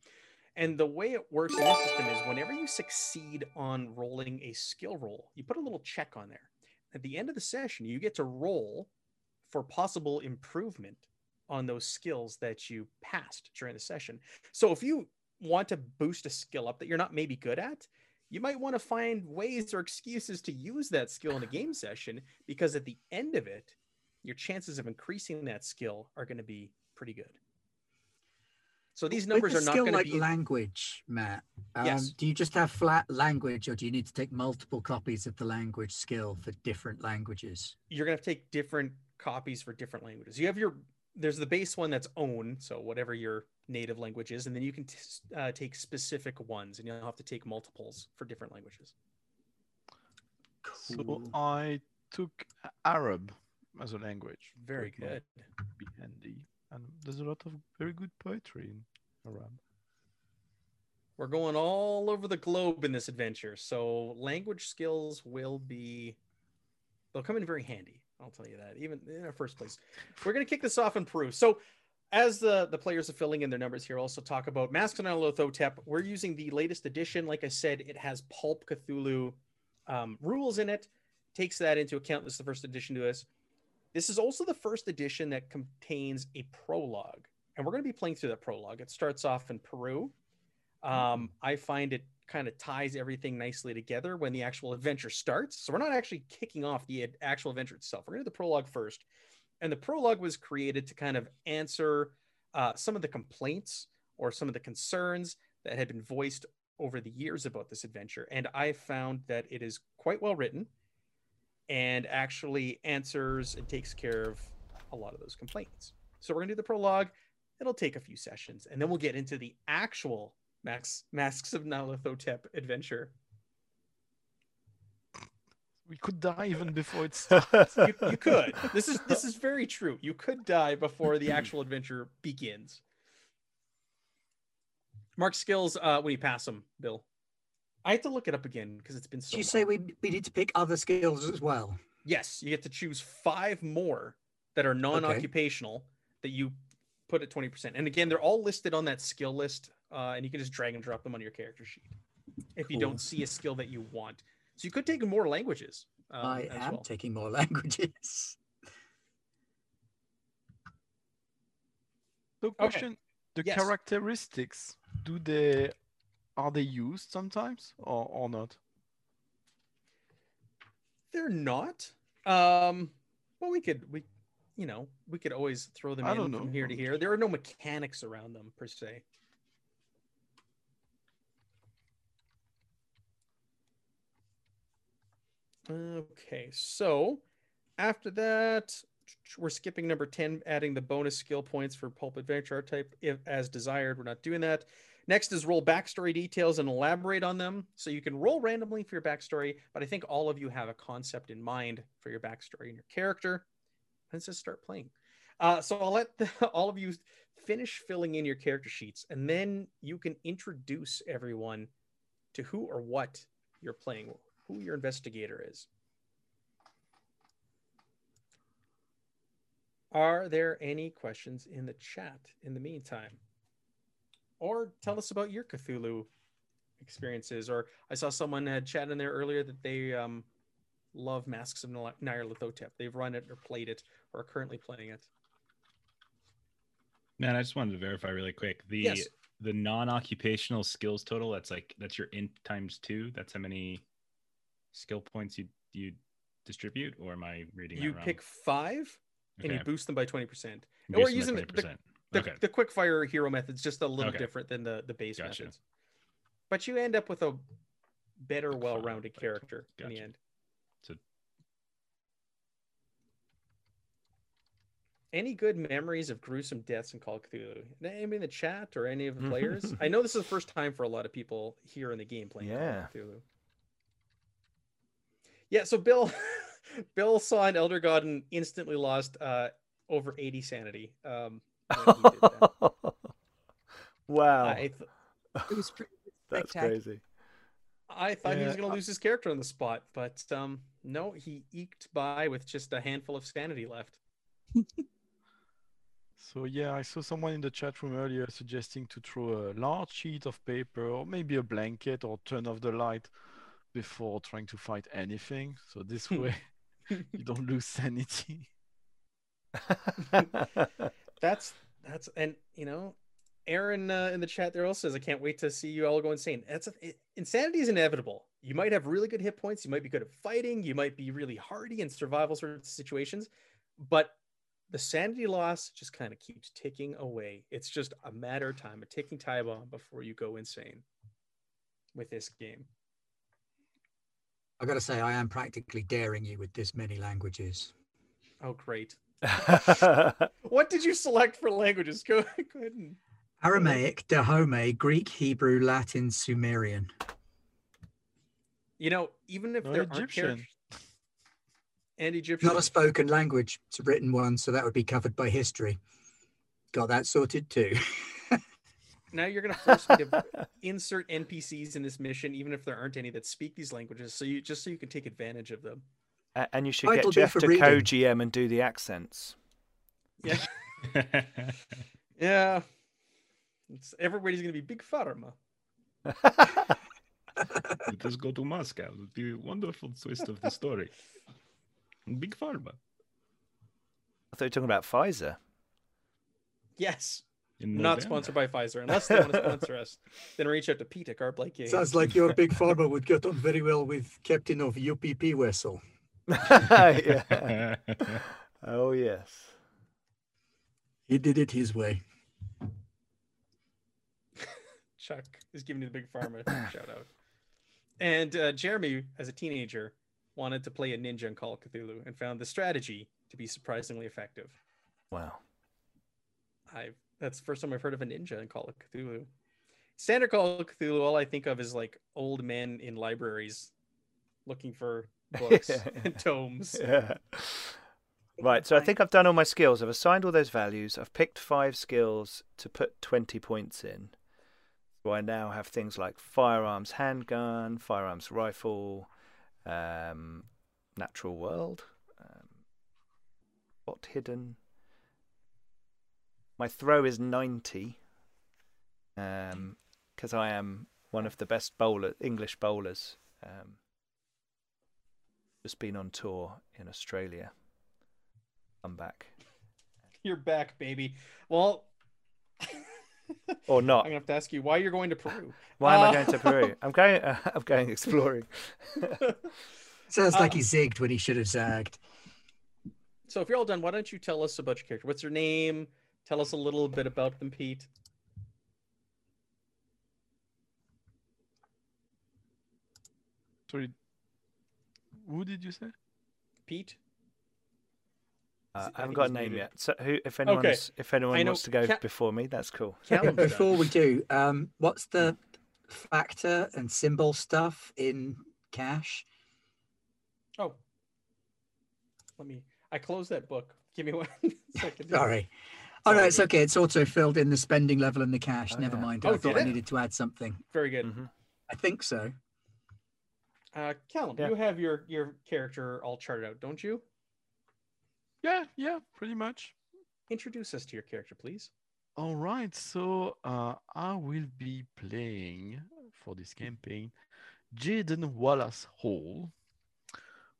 And the way it works in this system is whenever you succeed on rolling a skill roll you put a little check on there. At the end of the session you get to roll for possible improvement on those skills that you passed during the session. So if you want to boost a skill up that you're not maybe good at, you might want to find ways or excuses to use that skill in a game session because at the end of it, your chances of increasing that skill are going to be pretty good. So these numbers are not going to like be language, Matt. Um, Yes. Do you just have flat language, or do you need to take multiple copies of the language skill for different languages? you're going to take different copies for different languages. You have your there's the base one that's own, so whatever your native language is, and then you can t- uh, take specific ones, and you'll have to take multiples for different languages. So Cool. I took Arab as a language. Very good. Be handy, and there's a lot of very good poetry in Arab. We're going all over the globe in this adventure, so language skills will be they'll come in very handy. I'll tell you that. Even in our first place, we're going to kick this off in Peru. So, as the the players are filling in their numbers here, also talk about Masks on Nyarlathotep. We're using the latest edition. Like I said, it has Pulp Cthulhu um, rules in it. Takes that into account. This is the first edition to us. This is also the first edition that contains a prologue, and we're going to be playing through that prologue. It starts off in Peru. Um, I find it kind of ties everything nicely together when the actual adventure starts. So we're not actually kicking off the ad- actual adventure itself. We're going to do the prologue first. And the prologue was created to kind of answer uh, some of the complaints or some of the concerns that had been voiced over the years about this adventure. And I found that it is quite well written and actually answers and takes care of a lot of those complaints. So we're going to do the prologue. It'll take a few sessions, and then we'll get into the actual Max Masks of Nyarlathotep adventure. We could die even before it starts. you could. This is this is very true. You could die before the actual adventure begins. Mark skills uh, when you pass them, Bill. I have to look it up again because it's been so. Did you long. say we, we need to pick other skills as well? Yes, you get to choose five more that are non-occupational that you put at 20%. And again, they're all listed on that skill list, uh, and you can just drag and drop them on your character sheet if you don't see a skill that you want. So you could take more languages. Um, I as am well. taking more languages. So question: The Yes. characteristics do they are they used sometimes or or not? They're not. Um, well, we could we, you know, we could always throw them I in don't from know. here to here. There are no mechanics around them per se. Okay, so after that, we're skipping number 10, adding the bonus skill points for Pulp Adventure archetype if as desired. We're not doing that. Next is roll backstory details and elaborate on them. So you can roll randomly for your backstory, but I think all of you have a concept in mind for your backstory and your character. Let's just start playing. Uh, so I'll let the, all of you finish filling in your character sheets, and then you can introduce everyone to who or what you're playing, who your investigator is. Are there any questions in the chat in the meantime? Or tell us about your Cthulhu experiences. Or I saw someone had chat in there earlier that they um, love Masks of Nyar- Nyarlathotep. They've run it or played it or are currently playing it. Man, I just wanted to verify really quick. The Yes. the non-occupational skills total, that's like that's your int times two. That's how many skill points you you distribute, or am I reading You that wrong? pick five and you boost them by 20%. Boost or them by using the- 20%. The, okay. the quick fire hero method's just a little Okay. different than the, the base Gotcha. methods. But you end up with a better, Quick well rounded but- character in the end. So- Any good memories of gruesome deaths in Call of Cthulhu? Anybody in the chat or any of the players? I know this is the first time for a lot of people here in the game playing Call Yeah. of Cthulhu. Yeah, so Bill Bill saw an Elder God and instantly lost uh, over 80 sanity. Um, when he did that. wow, I, th- It was pretty that's crazy. I thought he was going to I- lose his character on the spot, but um, no, he eked by with just a handful of sanity left. So yeah, I saw someone in the chat room earlier suggesting to throw a large sheet of paper or maybe a blanket or turn off the light before trying to fight anything. So this way you don't lose sanity. That's that's and you know, Aaron uh, in the chat there also says, "I can't wait to see you all go insane." That's a, it, insanity is inevitable. You might have really good hit points. You might be good at fighting. You might be really hardy in survival sort of situations, but the sanity loss just kind of keeps ticking away. It's just a matter of time, a ticking time bomb before you go insane with this game. I got to say, I am practically daring you with this many languages. Oh, great! What did you select for languages? Go, go ahead and Aramaic, Dahomey, Greek, Hebrew, Latin, Sumerian. you know, even if No, there aren't Egyptian. characters and Egyptian, Not a spoken language. It's a written one, so that would be covered by history. Got that sorted too. now you're gonna force me to insert NPCs in this mission, even if there aren't any that speak these languages, so you just so you can take advantage of them. A- and you should It'll get Jeff to reading. co-GM and do the accents. Yeah, yeah. It's, everybody's gonna be big pharma. Let us go to Moscow. The wonderful twist of the story. Big Pharma. I thought you were talking about Pfizer. Yes, in not Moderna. sponsored by Pfizer, unless they want to sponsor us. Then reach out to Pete at Garblag Games. Sounds like your big farmer would get on very well with captain of UPP vessel. yeah. Oh yes. He did it his way. Chuck is giving you the big pharma shout out. And uh, Jeremy, as a teenager, wanted to play a ninja in Call of Cthulhu and found the strategy to be surprisingly effective. Wow. I that's the first time I've heard of a ninja in Call of Cthulhu. Standard Call of Cthulhu, all I think of is like old men in libraries looking for books and tomes. Yeah. Right, so I think I've done all my skills. I've assigned all those values. I've picked five skills to put 20 points in. So I now have things like firearms handgun, firearms rifle, um, natural world, um, spot hidden. My throw is 90 because I am one of the best bowler English bowlers. Um, just been on tour in Australia. I'm back. You're back, baby. Well, Or not. I'm gonna have to ask you why you're going to Peru. Why am Uh, I going to Peru? I'm going. I'm going exploring. Sounds like Uh, he zigged when he should have zagged. So if you're all done, why don't you tell us about your character? What's your name? Tell us a little bit about them, Pete. Sorry. Who did you say? Pete. Uh, I I haven't got a name muted. yet. So who, if anyone's, if anyone wants to go Ca- before me, that's cool. Callum's. Before we do, um, what's the factor and symbol stuff in cash? Oh. Let me. I closed that book. Give me one second. Sorry. Oh no, it's okay. It's auto filled in the spending level and the cash. Oh, Never yeah. mind. Oh, I thought did I needed to add something. Very good. Mhm. I think so. Uh, Callum, Yeah. you have your your character all charted out, don't you? Yeah, yeah, pretty much. Introduce us to your character, please. All right, so uh, I will be playing for this campaign Jaden Wallace Hall,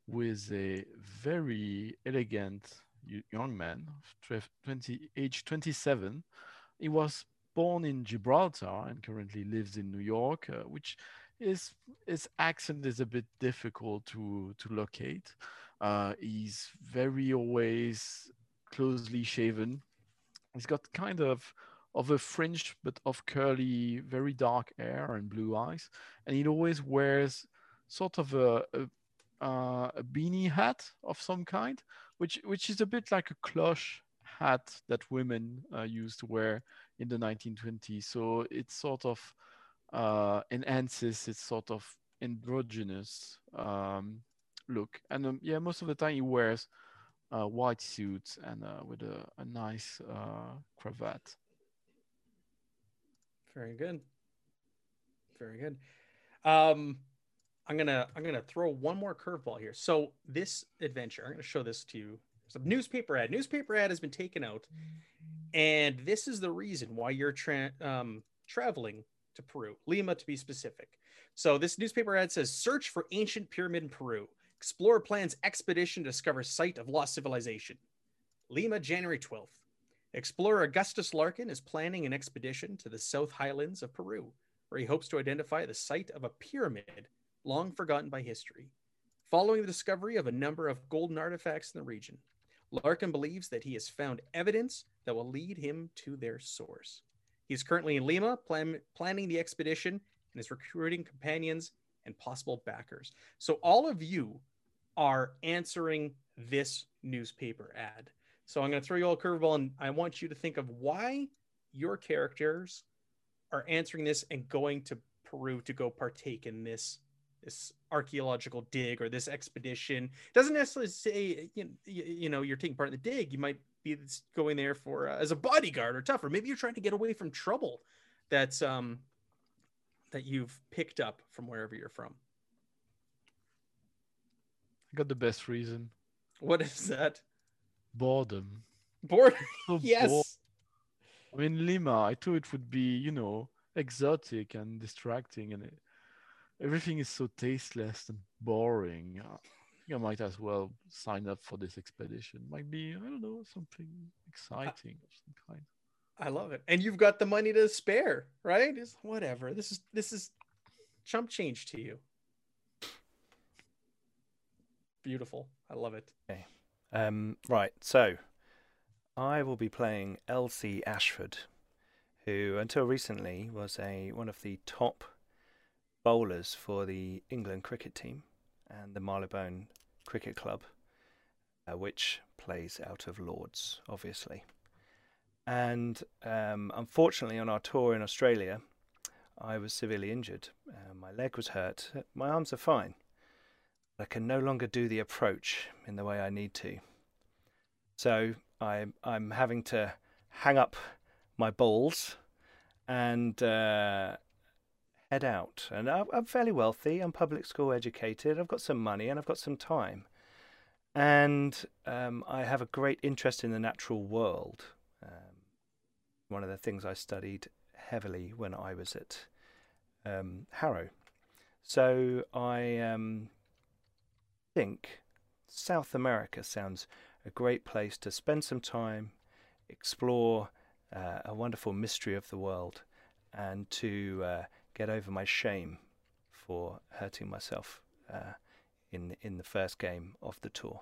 who is a very elegant y- young man, 20, age 27. He was born in Gibraltar and currently lives in New York, uh, which is his accent is a bit difficult to to locate. Uh, he's very always closely shaven. He's got kind of of a fringe, but of curly, very dark hair and blue eyes, and he always wears sort of a a, uh, a beanie hat of some kind, which which is a bit like a cloche hat that women uh, used to wear in the 1920s. So it sort of uh, enhances its sort of androgynous um, look. And um, yeah, most of the time he wears uh, white suits and uh, with a, a nice uh, cravat. Very good. Very good. Um, I'm gonna I'm gonna throw one more curveball here. So this adventure, I'm gonna show this to you. Some newspaper ad. Newspaper ad has been taken out, and this is the reason why you're tra- um, traveling to Peru, Lima to be specific. So this newspaper ad says: "Search for ancient pyramid in Peru. Explorer plans expedition to discover site of lost civilization." Lima, January 12th. Explorer Augustus Larkin is planning an expedition to the South Highlands of Peru, where he hopes to identify the site of a pyramid long forgotten by history. Following the discovery of a number of golden artifacts in the region, Larkin believes that he has found evidence that will lead him to their source. He is currently in Lima plan- planning the expedition and is recruiting companions and possible backers. So, all of you are answering this newspaper ad. So, I'm going to throw you all a curveball and I want you to think of why your characters are answering this and going to Peru to go partake in this this archaeological dig or this expedition it doesn't necessarily say you know, you know you're taking part in the dig you might be going there for uh, as a bodyguard or tougher maybe you're trying to get away from trouble that's um that you've picked up from wherever you're from I got the best reason. what is that Boredom. boredom So bored. yes I mean, Lima, I thought it would be, you know, exotic and distracting, and it, everything is so tasteless and boring. I think I might as well sign up for this expedition. Might be, I don't know, something exciting of some kind. I love it. And you've got the money to spare, right? It's whatever. This is this is chump change to you. Beautiful. I love it. Um, right, so I will be playing Elsie Ashford, who until recently was a one of the top bowlers for the England cricket team and the Marylebone Cricket Club, uh, which plays out of Lords, obviously. And um, unfortunately, on our tour in Australia, I was severely injured. Uh, my leg was hurt. My arms are fine. I can no longer do the approach in the way I need to. So I'm I'm having to hang up my balls and uh, head out. And I'm, fairly wealthy. I'm public school educated. I've got some money and I've got some time. And um, I have a great interest in the natural world. Um, one of the things I studied heavily when I was at um, Harrow. So I um, think South America sounds a great place to spend some time, explore uh, a wonderful mystery of the world, and to uh, get over my shame for hurting myself uh, in in the first game of the tour.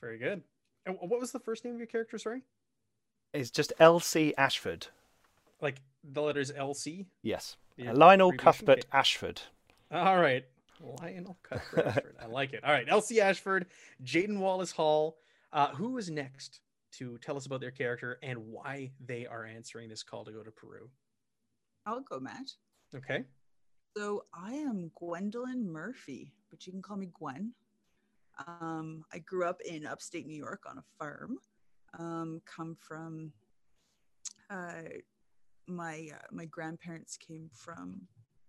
Very good. And what was the first name of your character? Sorry, It's just L.C. Ashford. like the letters LC. Yes, Yeah, Lionel? Cuthbert Okay. Ashford. All right. Lionel Cuthbert Ashford. I like it. All right. L.C. Ashford, Jaden Wallace Hall. Uh, who is next to tell us about their character and why they are answering this call to go to Peru? I'll go, Matt. Okay. So I am Gwendolyn Murphy, but you can call me Gwen. Um, I grew up in upstate New York on a farm. Um, come from uh, my uh, my grandparents came from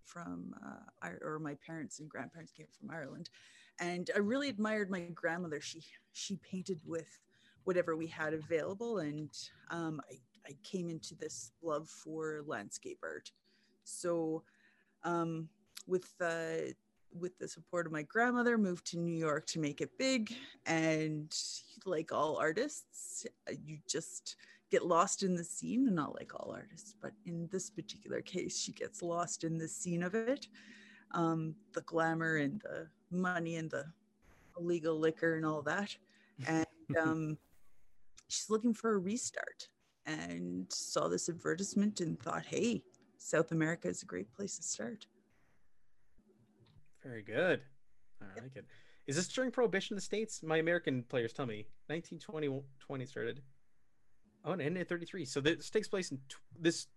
from uh, or my parents and grandparents came from Ireland, and I really admired my grandmother. She she painted with whatever we had available, and um, I I came into this love for landscape art. So um, with uh, with the support of my grandmother, moved to New York to make it big. And like all artists, uh, you just get lost in the scene, and not like all artists, but in this particular case, she gets lost in the scene of it, um, the glamour and the money and the illegal liquor and all that, and um, she's looking for a restart. And saw this advertisement and thought, hey, South America is a great place to start. Very good. I like it. Is this during Prohibition in the States? My American players tell me 1920 20 started. Oh, and ended at 33. So this takes place in tw- this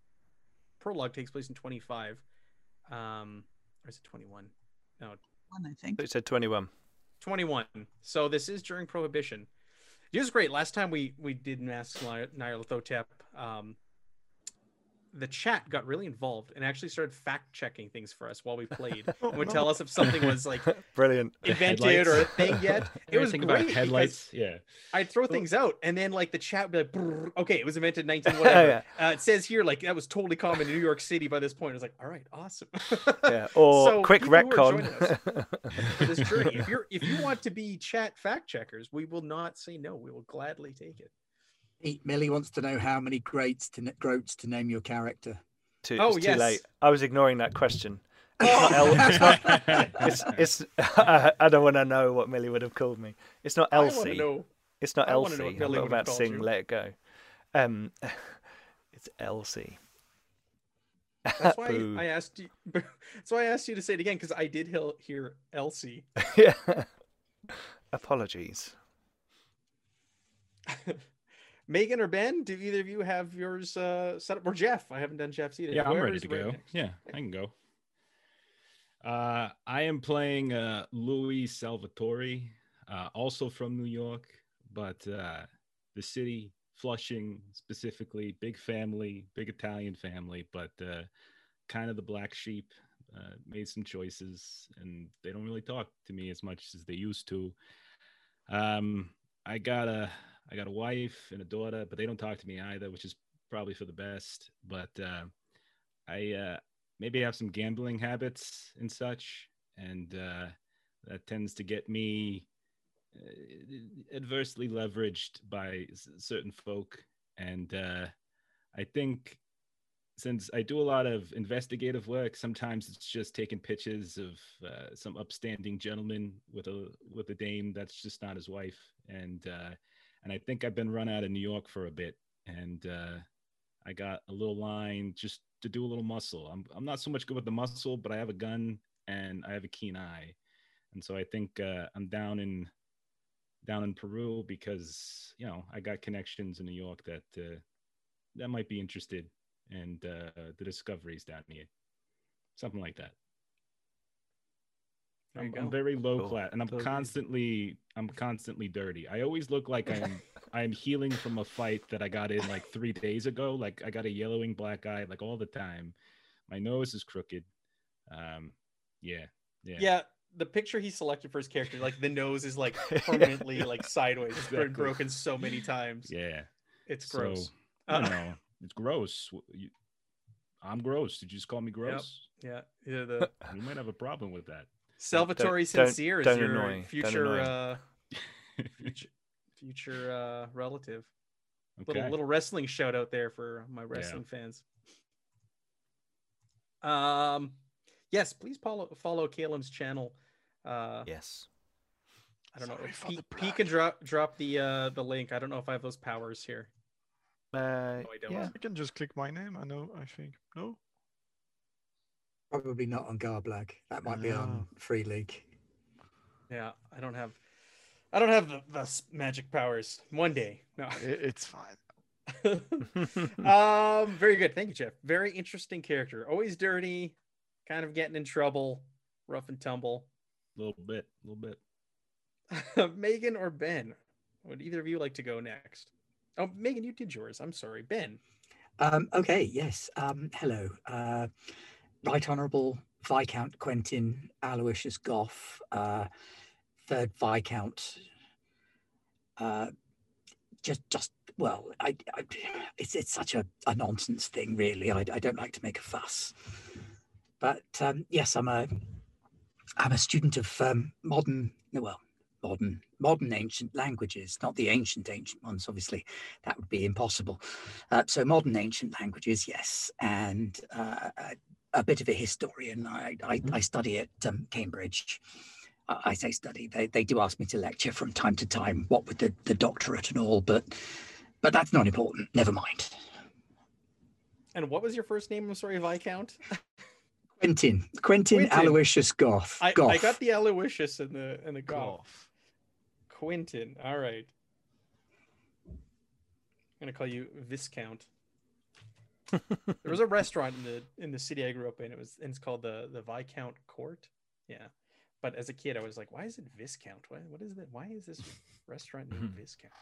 prologue takes place in 25. Um, or is it 21? No, One, I think. So it said 21. 21. So this is during Prohibition. It was great. Last time we we did Mass Nyarlathotep, um, the chat got really involved and actually started fact checking things for us while we played. and would tell us if something was like Brilliant. Invented or a thing yet. It was Everything great about headlights. Yeah. I'd throw things out, and then like the chat would be like, "Okay, it was invented 19 whatever." Yeah. uh, it says here like that was totally common in New York City by this point. I was like, "All right, awesome." Yeah. Or So, quick people who are retcon. this journey. If you're if you want to be chat fact checkers, we will not say no. We will gladly take it. Pete Millie wants to know how many greats to groats to name your character. too, Oh, it's yes. too late. I was ignoring that question. It's not El- it's not it's, it's I don't want to know what Millie would have called me. It's not I Elsie. It's not I Elsie. I'm Millie not about to sing you. Let It Go. Um, it's Elsie. That's why I asked you. That's why I asked you to say it again because I did hear, hear Elsie. yeah. Apologies. Megan or Ben, do either of you have yours uh, set up? Or Jeff? I haven't done Jeff's either. Yeah, I'm ready to go. Yeah, I can go. Uh, I am playing uh, Louis Salvatore, uh, also from New York, but uh, the city, Flushing specifically, big family, big Italian family, but uh, kind of the black sheep. Uh, made some choices, and they don't really talk to me as much as they used to. Um, I got a I got a wife and a daughter, but they don't talk to me either, which is probably for the best. But uh, I uh, maybe have some gambling habits and such, and uh, that tends to get me uh, adversely leveraged by certain folk. And uh, I think since I do a lot of investigative work, sometimes it's just taking pictures of uh, some upstanding gentleman with a with a dame that's just not his wife, and uh, and I think I've been run out of New York for a bit, and uh, I got a little line just to do a little muscle. I'm I'm not so much good with the muscle, but I have a gun and I have a keen eye, and so I think uh, I'm down in down in Peru because you know I got connections in New York that uh, that might be interested and uh, the discoveries down here, something like that. There you I'm, I'm very low Cool. class, and I'm Totally. constantly I'm constantly dirty. I always look like I'm I'm healing from a fight that I got in like three days ago. Like I got a yellowing black eye like all the time. My nose is crooked. Um, yeah, yeah, Yeah, the picture he selected for his character, like the nose is like permanently like sideways. It's been broken so many times. yeah. It's So, gross. I Uh, don't know. It's gross. I'm gross. Did you just call me gross? yeah, yeah. The We might have a problem with that. Salvatore don't- Sincere is don't your annoy- don't future uh, future, future uh, relative. Okay. Little little wrestling shout out there for my wrestling fans. Um, yes, please follow follow Caleb's channel. Uh, Yes. I don't know. Sorry if for Pete, the Pete can drop drop the uh the link. I don't know if I have those powers here. Uh, I don't. yeah. I can just click my name. I know. I think no. Probably not on Garblag. That might be on Free League. Yeah, I don't have. I don't have the, the magic powers. One day, no. I- It's fine. um, very good. Thank you, Jeff. Very interesting character. Always dirty, kind of getting in trouble, rough and tumble. A little bit, a little bit. Megan or Ben? Would either of you like to go next? Oh, Megan, you did yours. I'm sorry, Ben. Um, okay, yes. Um, hello. Uh, right Honourable Viscount Quentin Aloysius Goff, uh, third Viscount. Uh, just, just well, I, I, it's it's such a, a nonsense thing, really. I, I don't like to make a fuss, but um, yes, I'm a I'm a student of um, modern, well, modern modern ancient languages, not the ancient ancient ones. Obviously, that would be impossible. Uh, so modern ancient languages, yes, and uh, a, a bit of a historian. I, I, I study at um, Cambridge. I, I say study. They, they do ask me to lecture from time to time, what with the, the doctorate and all, but but that's not important. Never mind. And what was your first name? I'm sorry, Viscount. Quentin, Quentin, Quentin. Aloysius Goff. I, Goff. I got the Aloysius and the and the golf. Golf. Quentin. All right. I'm gonna call you Viscount. there was a restaurant in the in the city I grew up in. It was and it's called the the Viscount Court. Yeah. But as a kid, I was like, why is it Viscount? Why, what is that? Why is this restaurant named Viscount?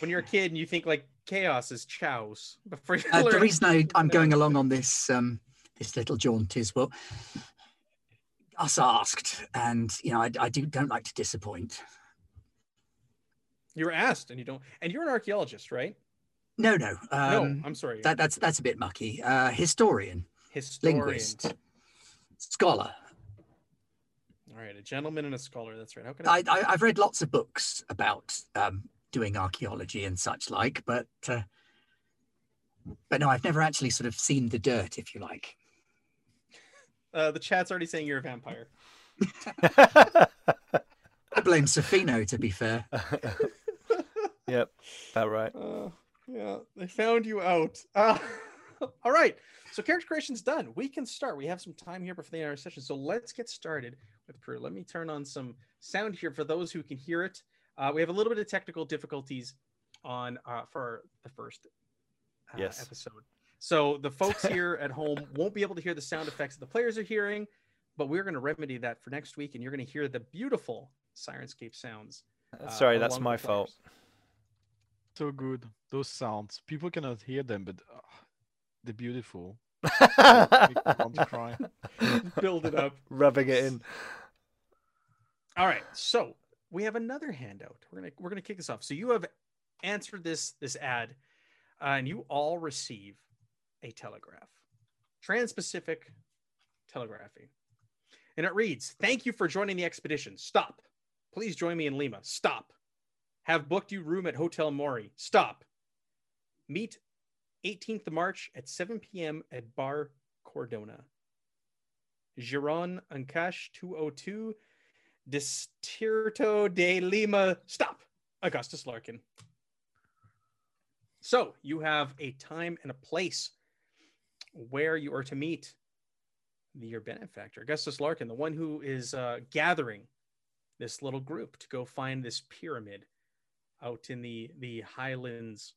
when you're a kid and you think like chaos is chows before you Uh, the reason I, I'm going along on this um, this little jaunt is well, us asked, and you know I, I do don't like to disappoint. You're asked and you don't and you're an archaeologist right No, no, no um, i'm sorry that, that's that's a bit mucky. Uh, historian, historian linguist, scholar. all right a gentleman and a scholar that's right how can I, I, I've read lots of books about um, doing archaeology and such like, but uh, but no, I've never actually sort of seen the dirt, if you like. uh, the chat's already saying you're a vampire I blame Sofino, to be fair. yep, about right. Uh, yeah, they found you out. Uh, all right. So character creation's done. We can start. We have some time here before the hour session. So let's get started with Peru. Let me turn on some sound here for those who can hear it. Uh, we have a little bit of technical difficulties on uh, for the first uh, Yes. episode. So the folks here at home won't be able to hear the sound effects that the players are hearing, but we're going to remedy that for next week, and you're going to hear the beautiful Syrinscape sounds. uh, Sorry, that's my fault. So good. Those sounds. People cannot hear them, but uh, they're beautiful. Make me cry. Build it up. Rubbing it in. All right, so we have another handout. We're gonna we're gonna kick this off. So you have answered this this ad, uh, and you all receive a telegraph, Trans-Pacific Telegraphy, and it reads: "Thank you for joining the expedition. Stop. Please join me in Lima. Stop. Have booked you room at Hotel Maury. Stop. Meet 18th of March at 7 p.m. at Bar Cordona. Jirón Ancash 202 Distrito de Lima. Stop. Augustus Larkin. So you have a time and a place where you are to meet your benefactor, Augustus Larkin, the one who is uh, gathering this little group to go find this pyramid out in the the highlands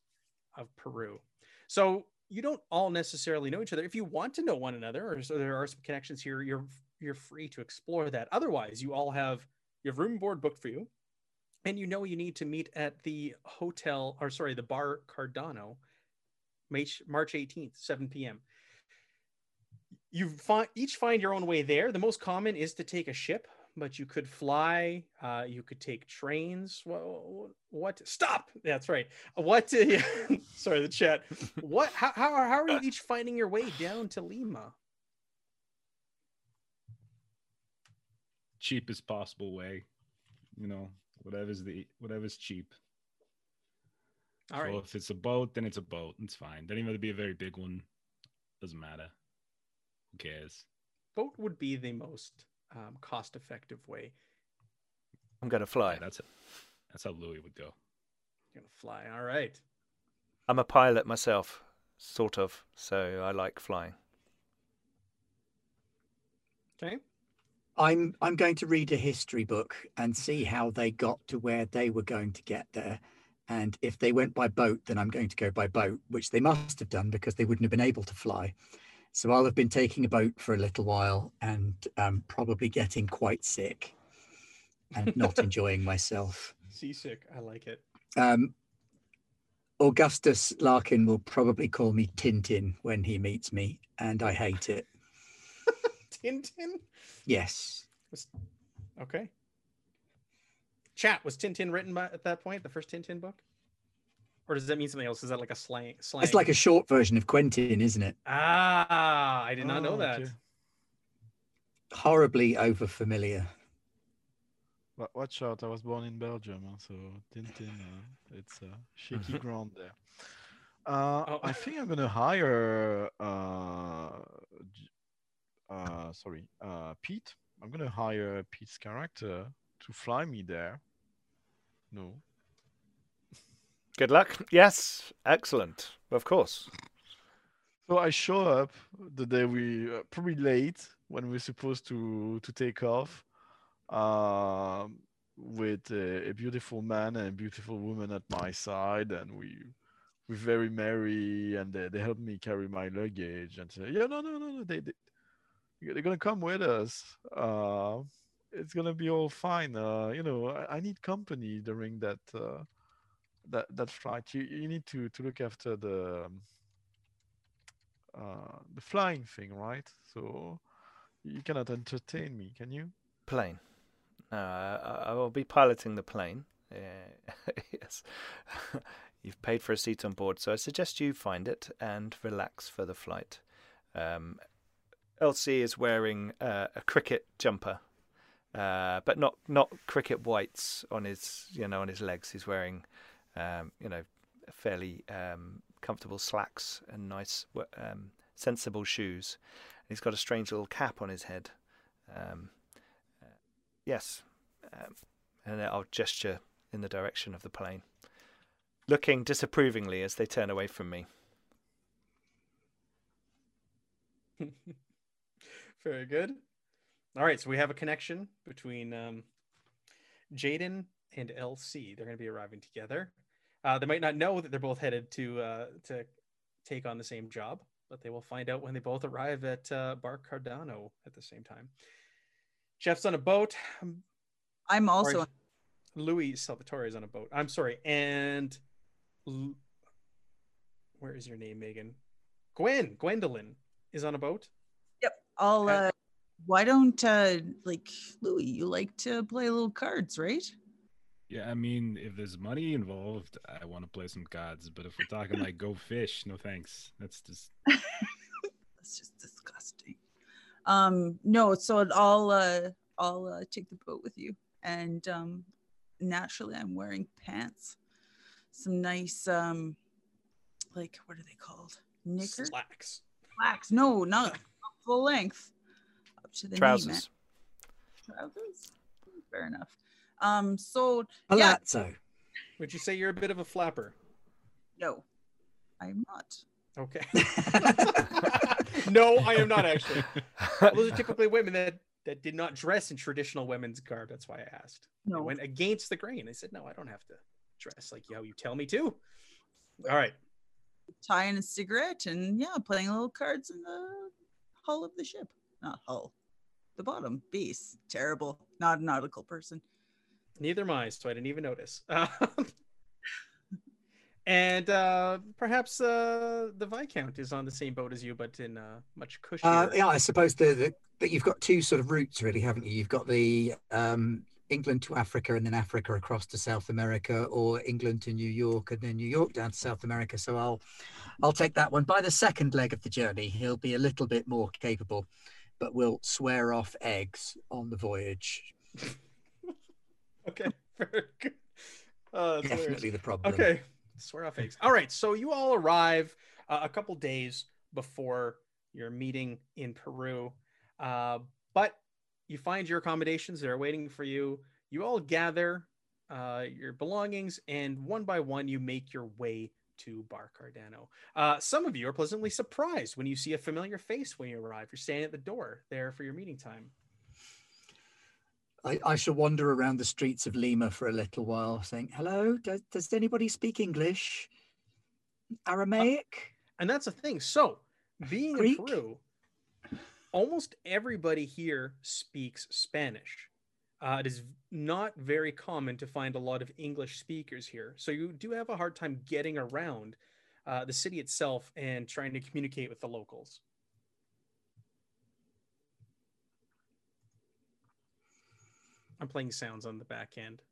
of Peru. So you don't all necessarily know each other. If you want to know one another, or so there are some connections here, you're you're free to explore that. Otherwise, you all have you have room board booked for you, and you know you need to meet at the hotel or sorry, the bar Cardano, March 18th, 7 p.m. You find each find your own way there. The most common is to take a ship, but you could fly. Uh, you could take trains. What? what stop? That's right. What? sorry, the chat. What? How, how, how are you each finding your way down to Lima? cheapest possible way. You know, whatever's the whatever's cheap. All right. So if it's a boat, then it's a boat. It's fine. Doesn't even have to be a very big one. Doesn't matter. Who cares? Boat would be the most um, cost-effective way. I'm going to fly. That's it. That's how Louis would go. You're gonna fly. All right. I'm a pilot myself, sort of, so I like flying. Okay. I'm I'm going to read a history book and see how they got to where they were going to get there. And if they went by boat, then I'm going to go by boat, which they must have done because they wouldn't have been able to fly. So I'll have been taking a boat for a little while and um, probably getting quite sick and not enjoying myself. Seasick. I like it. Um, Augustus Larkin will probably call me Tintin when he meets me, and I hate it. Tintin. Yes. Okay. Chat was Tintin written by, at that point, the first Tintin book, or does that mean something else? Is that like a slang? Slang. It's like a short version of Quentin, isn't it? ah. I did not know Oh, that. okay. Horribly over familiar. Wa- Watch out! I was born in Belgium, so Tintin, uh, it's uh, shaky ground there. Uh, Oh. I think I'm gonna hire. Uh, uh, sorry, uh, Pete. I'm gonna hire Pete's character to fly me there. No, Good luck. Yes, excellent. Of course. So I show up the day we uh, probably late when we're supposed to to take off, um, with a, a beautiful man and a beautiful woman at my side, and we we're very merry, and they, they help me carry my luggage and say, yeah, no, no, no, no, they, they they're gonna come with us. Uh, it's gonna be all fine. Uh, you know, I, I need company during that uh, that that's right. You you need to to look after the um, uh, the flying thing, right? So you cannot entertain me, can you? Plane. Uh, I I will be piloting the plane. Uh, yes. You've paid for a seat on board, so I suggest you find it and relax for the flight. Um, LC is wearing uh, a cricket jumper, uh, but not not cricket whites on his you know on his legs. He's wearing um, you know fairly um, comfortable slacks and nice um, sensible shoes. And He's got a strange little cap on his head. Um, uh, yes, um, and I'll gesture in the direction of the plane, looking disapprovingly as they turn away from me. Very good. All right, so we have a connection between um, Jaden and LC. They're going to be arriving together. Uh, they might not know that they're both headed to uh, to take on the same job, but they will find out when they both arrive at uh, Bar Cardano at the same time. Jeff's on a boat. I'm also Or- Louis Salvatore is on a boat. I'm sorry, and L- where is your name, Megan? Gwen, Gwendolyn is on a boat. Yep. I'll uh why don't uh like Louis, you like to play little cards, right? Yeah, I mean, if there's money involved, I want to play some cards. But if we're talking like go fish, no thanks. That's just That's just disgusting. Um no, so I'll uh I'll uh, take the boat with you. And um naturally I'm wearing pants. Some nice um like what are they called? Knickers? Slacks. Slacks. No, not full length. Up to the knee. Trousers. Trousers. Fair enough. Um so Yeah. Palazzo. Would you say you're a bit of a flapper? no, I'm not. Okay. no, I am not actually. Those are typically women that that did not dress in traditional women's garb. That's why I asked. I No. went against the grain. I said, no, I don't have to dress like how you tell me to. All right. tie in a cigarette and yeah, playing little cards in the hull of the ship. Not hull, the bottom. Base. Terrible. Not a nautical person. Neither am I, so I didn't even notice. Um, and uh, perhaps uh, the Viscount is on the same boat as you, but in uh, much cushier. Uh, yeah, I suppose the, the, that you've got two sort of routes, really, haven't you? You've got the um, England to Africa and then Africa across to South America, or England to New York and then New York down to South America. So I'll I'll take that one. By the second leg of the journey, he'll be a little bit more capable, but we'll swear off eggs on the voyage. Okay, very good. Uh. Definitely the problem. Okay, swear off eggs. All right, so you all arrive uh, a couple days before your meeting in Peru, uh, but you find your accommodations. They're waiting for you. You all gather uh, your belongings, and one by one, you make your way to Bar Cardano. Uh, some of you are pleasantly surprised when you see a familiar face when you arrive. You're standing at the door there for your meeting time. I, I shall wander around the streets of Lima for a little while, saying, "Hello, does, does anybody speak English? Aramaic?" And that's the thing. So, being Greek? in Peru, almost everybody here speaks Spanish. Uh, it is not very common to find a lot of English speakers here. So, you do have a hard time getting around uh, the city itself and trying to communicate with the locals. I'm playing sounds on the back end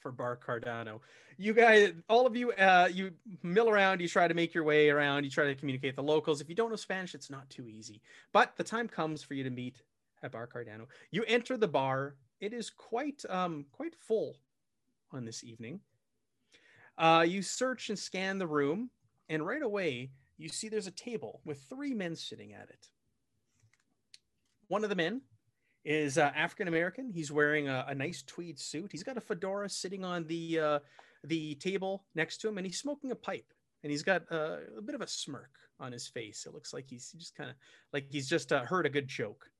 for Bar Cardano. You guys, all of you, uh, you mill around, you try to make your way around, you try to communicate the locals. If you don't know Spanish, it's not too easy. But the time comes for you to meet at Bar Cardano. You enter the bar. It is quite um quite full on this evening. Uh, you search and scan the room, and right away you see there's a table with three men sitting at it. One of the men is uh, African American. He's wearing a, a nice tweed suit. He's got a fedora sitting on the uh, the table next to him, and he's smoking a pipe. And he's got uh, a bit of a smirk on his face. It looks like he's just kind of like he's just uh, heard a good joke.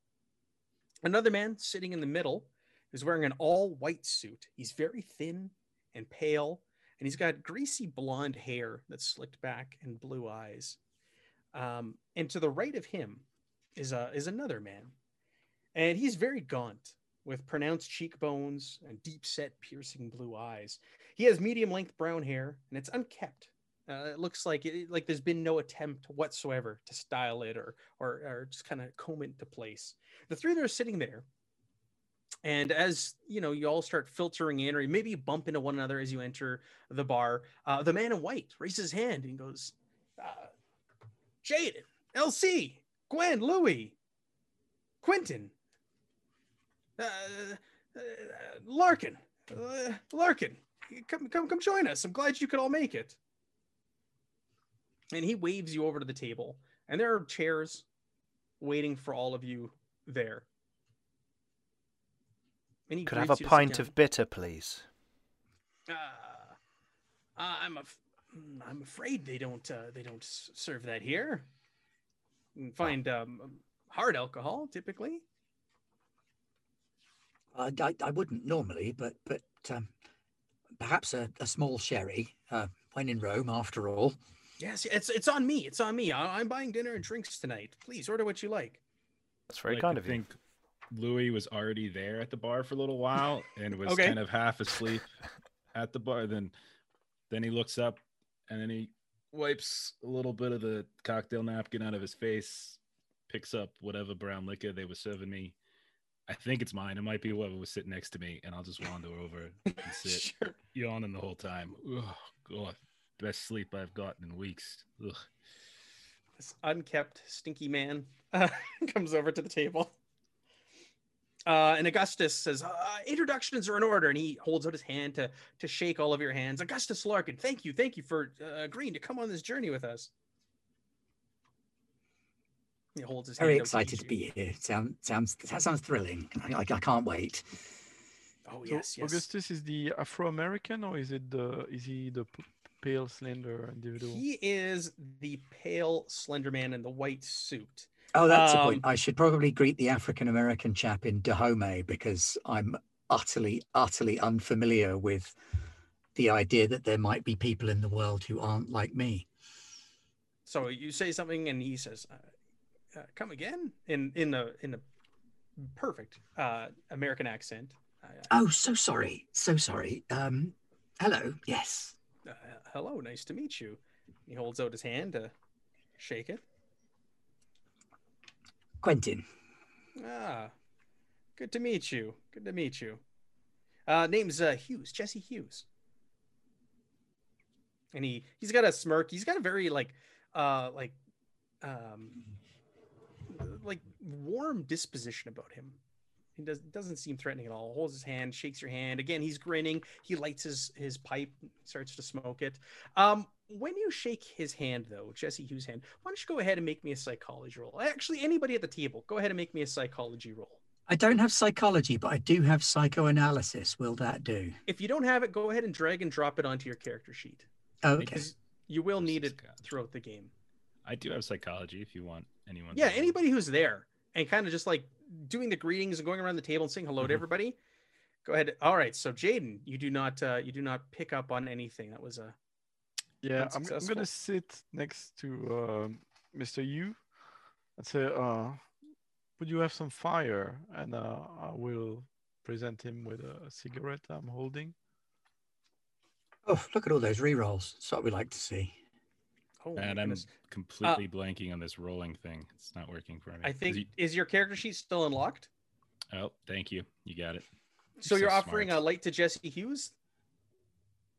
Another man sitting in the middle is wearing an all white suit. He's very thin and pale, and he's got greasy blonde hair that's slicked back and blue eyes. Um, and to the right of him is a, is another man, and he's very gaunt with pronounced cheekbones and deep set, piercing blue eyes. He has medium length brown hair and it's unkept. Uh, it looks like it, like there's been no attempt whatsoever to style it or or, or just kind of comb it into place. The three that are sitting there, and as you know, you all start filtering in, or maybe bump into one another as you enter the bar. Uh, the man in white raises his hand and goes, uh, "Jaden, LC, Gwen, Louie, Quentin, uh, uh, Larkin, uh, Larkin, come come come join us. I'm glad you could all make it." And he waves you over to the table, and there are chairs waiting for all of you there. And he Could I have a you to sit pint of bitter, please? Uh, uh, I'm af- mm, I'm afraid they don't uh, they don't serve that here. You find um, hard alcohol typically. Uh, I, I wouldn't normally, but but um, perhaps a, a small sherry. Uh, when in Rome, after all. Yes, it's it's on me. It's on me. I, I'm buying dinner and drinks tonight. Please order what you like. That's very like kind of you. I think Louis was already there at the bar for a little while and was Okay. kind of half asleep at the bar. Then, then he looks up and then he wipes a little bit of the cocktail napkin out of his face, picks up whatever brown liquor they were serving me. I think it's mine. It might be whoever was sitting next to me, and I'll just wander over and sit, Sure. yawning the whole time. Oh God, best sleep I've gotten in weeks. Ugh. This unkept, stinky man uh, comes over to the table. Uh, and Augustus says, uh, "Introductions are in order." And he holds out his hand to to shake all of your hands. Augustus Larkin, thank you, thank you for uh, agreeing to come on this journey with us. He holds his Very hand excited to be here. Sound, sounds that sounds thrilling. I, I, I can't wait. you. Oh So yes, yes. Augustus is the Afro-American, or is it the is he the pale, slender individual? He is the pale, slender man in the white suit. Oh, that's a Um, point. I should probably greet the African American chap in Dahomey because I'm utterly, utterly unfamiliar with the idea that there might be people in the world who aren't like me. So you say something, and he says, uh, "Come again?" in in a in a perfect uh, American accent. Oh, so sorry, so sorry. Um, hello. Yes. uh, hello, nice to meet you. He holds out his hand to shake it. Quentin. Ah, good to meet you. Good to meet you. Uh, name's uh, Hughes, Jesse Hughes. And he he's got a smirk. He's got a very like uh like um like warm disposition about him. He does doesn't seem threatening at all. Holds his hand, shakes your hand. Again, he's grinning. He lights his his pipe, starts to smoke it. Um, when you shake his hand, though, Jesse Hughes' hand, why don't you go ahead and make me a psychology roll? Actually, anybody at the table, go ahead and make me a psychology roll. I don't have psychology, but I do have psychoanalysis. Will that do? If you don't have it, go ahead and drag and drop it onto your character sheet Oh, okay. because you will need it throughout the game. I do have psychology if you want anyone. Yeah, to- anybody who's there and kind of just like doing the greetings and going around the table and saying hello to Mhm. everybody. Go ahead. All right. So Jaden, you do not uh, you do not pick up on anything. That was a Yeah, I'm, I'm gonna sit next to um, Mr. Yu and say, uh, "Would you have some fire?" And uh, I will present him with a cigarette I'm holding. Oh, look at all those rerolls. That's what we like to see. Oh And I'm goodness. completely blanking on this rolling thing. It's not working for me. I think you- is your character sheet still unlocked? oh, thank you. You got it. So so you're offering a light to Jesse Hughes?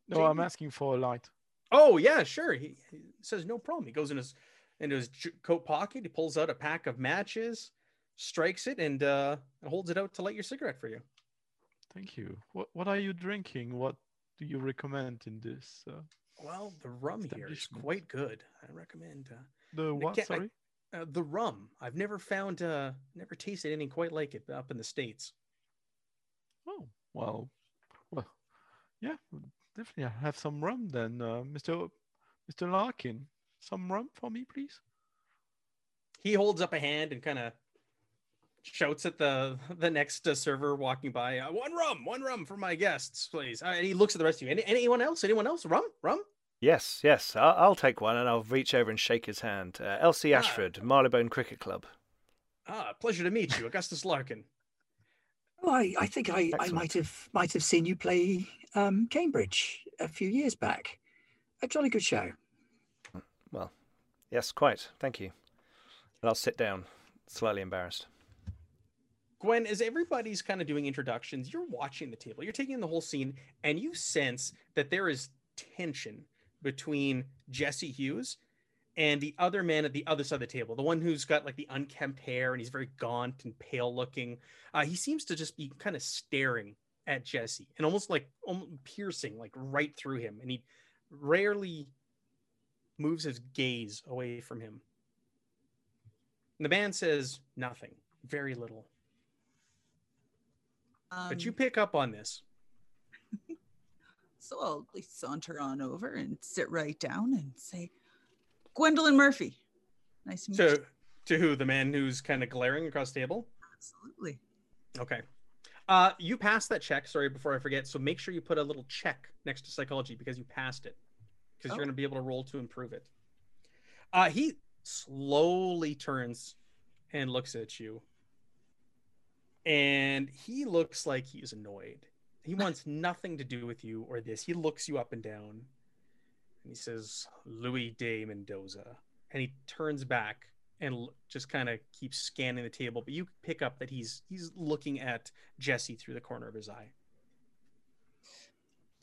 No, I'm asking for a light. Oh yeah, sure. He, he says no problem. He goes in his into his j- coat pocket. He pulls out a pack of matches, strikes it, and uh, holds it out to light your cigarette for you. Thank you. What What are you drinking? What do you recommend in this? Uh, Well, the rum here is quite good. I recommend uh, the what? can't- I- Sorry. uh, the rum. I've never found, uh, never tasted anything quite like it up in the states. Oh well, well, yeah, definitely. I have some rum then, uh, Mr. Mr. Larkin. Some rum for me, please. He holds up a hand and kind of shouts at the the next uh, server walking by. Uh, one rum, one rum for my guests, please. Uh, and he looks at the rest of you. Any, anyone else? Anyone else? Rum, rum. Yes, yes. I'll, I'll take one and I'll reach over and shake his hand. Uh, Elsie Ah. Ashford, Marylebone Cricket Club. Ah, pleasure to meet you, Augustus Larkin. Oh, I, I think I, I might have might have seen you play um, Cambridge a few years back. A jolly good show. Well, yes, quite. Thank you. And I'll sit down, slightly embarrassed. Gwen, as everybody's kind of doing introductions, you're watching the table, you're taking in the whole scene, and you sense that there is tension between Jesse Hughes and the other man at the other side of the table, the one who's got like the unkempt hair and he's very gaunt and pale looking. Uh, he seems to just be kind of staring at Jesse and almost like almost piercing, like right through him. And he rarely moves his gaze away from him. And the man says nothing, very little. But you Um, pick up on this. So I'll saunter on over and sit right down and say, Gwendolyn Murphy. Nice to meet To you. to who? The man who's kind of glaring across the table? Absolutely. Okay. Uh, you passed that check. Sorry, before I forget. So make sure you put a little check next to psychology because you passed it, because Oh. you're going to be able to roll to improve it. Uh, he slowly turns and looks at you, and he looks like he's annoyed. He wants nothing to do with you or this. He looks you up and down, and he says, "Louis de Mendoza," and he turns back and just kind of keeps scanning the table. But you pick up that he's he's looking at Jesse through the corner of his eye.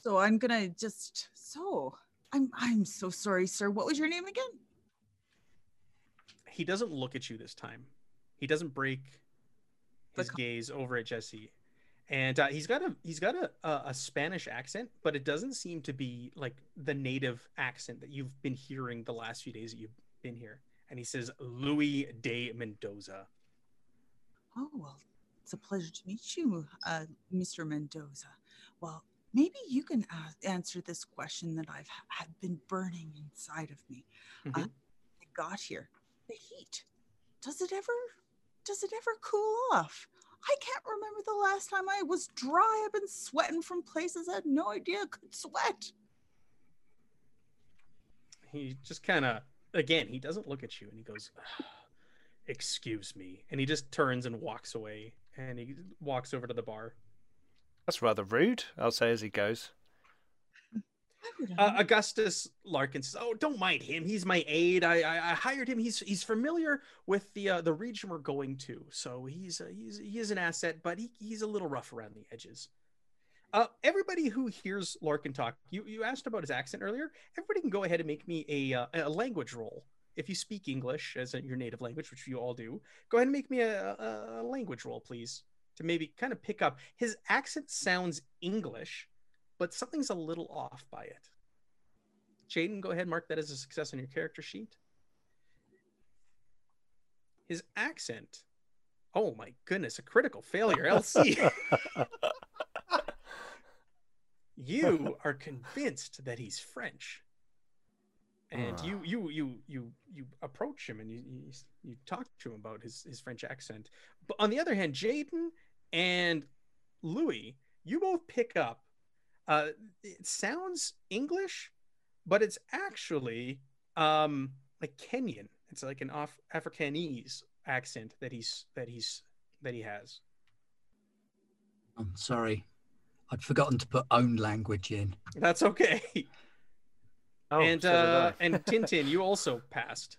So I'm gonna just so I'm I'm so sorry, sir. What was your name again? He doesn't look at you this time. He doesn't break his gaze over at Jesse, and uh, he's got a he's got a, a a Spanish accent, but it doesn't seem to be like the native accent that you've been hearing the last few days that you've been here. And he says Louis de Mendoza. Oh well, it's a pleasure to meet you, uh, Mr. Mendoza. Well, maybe you can uh, answer this question that I've had been burning inside of me. Uh, Mhm. I got here. The heat. Does it ever? Does it ever cool off? I can't remember the last time I was dry. I've been sweating from places I had no idea I could sweat. he just kind of again he doesn't look at you and he goes excuse me and he just turns and walks away and he walks over to the bar That's rather rude, I'll say as he goes. Uh, augustus larkin says oh don't mind him he's my aide i i, I hired him he's he's familiar with the uh, the region we're going to so he's uh, he's he is an asset but he, he's a little rough around the edges uh, everybody who hears Larkin talk, you, you asked about his accent earlier. Everybody can go ahead and make me a, uh, a language roll. If you speak English as your native language, which you all do, go ahead and make me a, a, a language roll, please, to maybe kind of pick up. His accent sounds English, but something's a little off by it. Jaden, go ahead mark that as a success on your character sheet. His accent, oh my goodness, a critical failure. LC. you are convinced that he's French, and Ah. you you you you you approach him and you you, you talk to him about his his French accent. But on the other hand, Jaden and Louis, you both pick up. Uh, it sounds English, but it's actually um like Kenyan. It's like an off Africanese accent that he's that he's that he has. I'm sorry. I'd forgotten to put own language in. That's okay. Oh, and so uh, and Tintin, you also passed.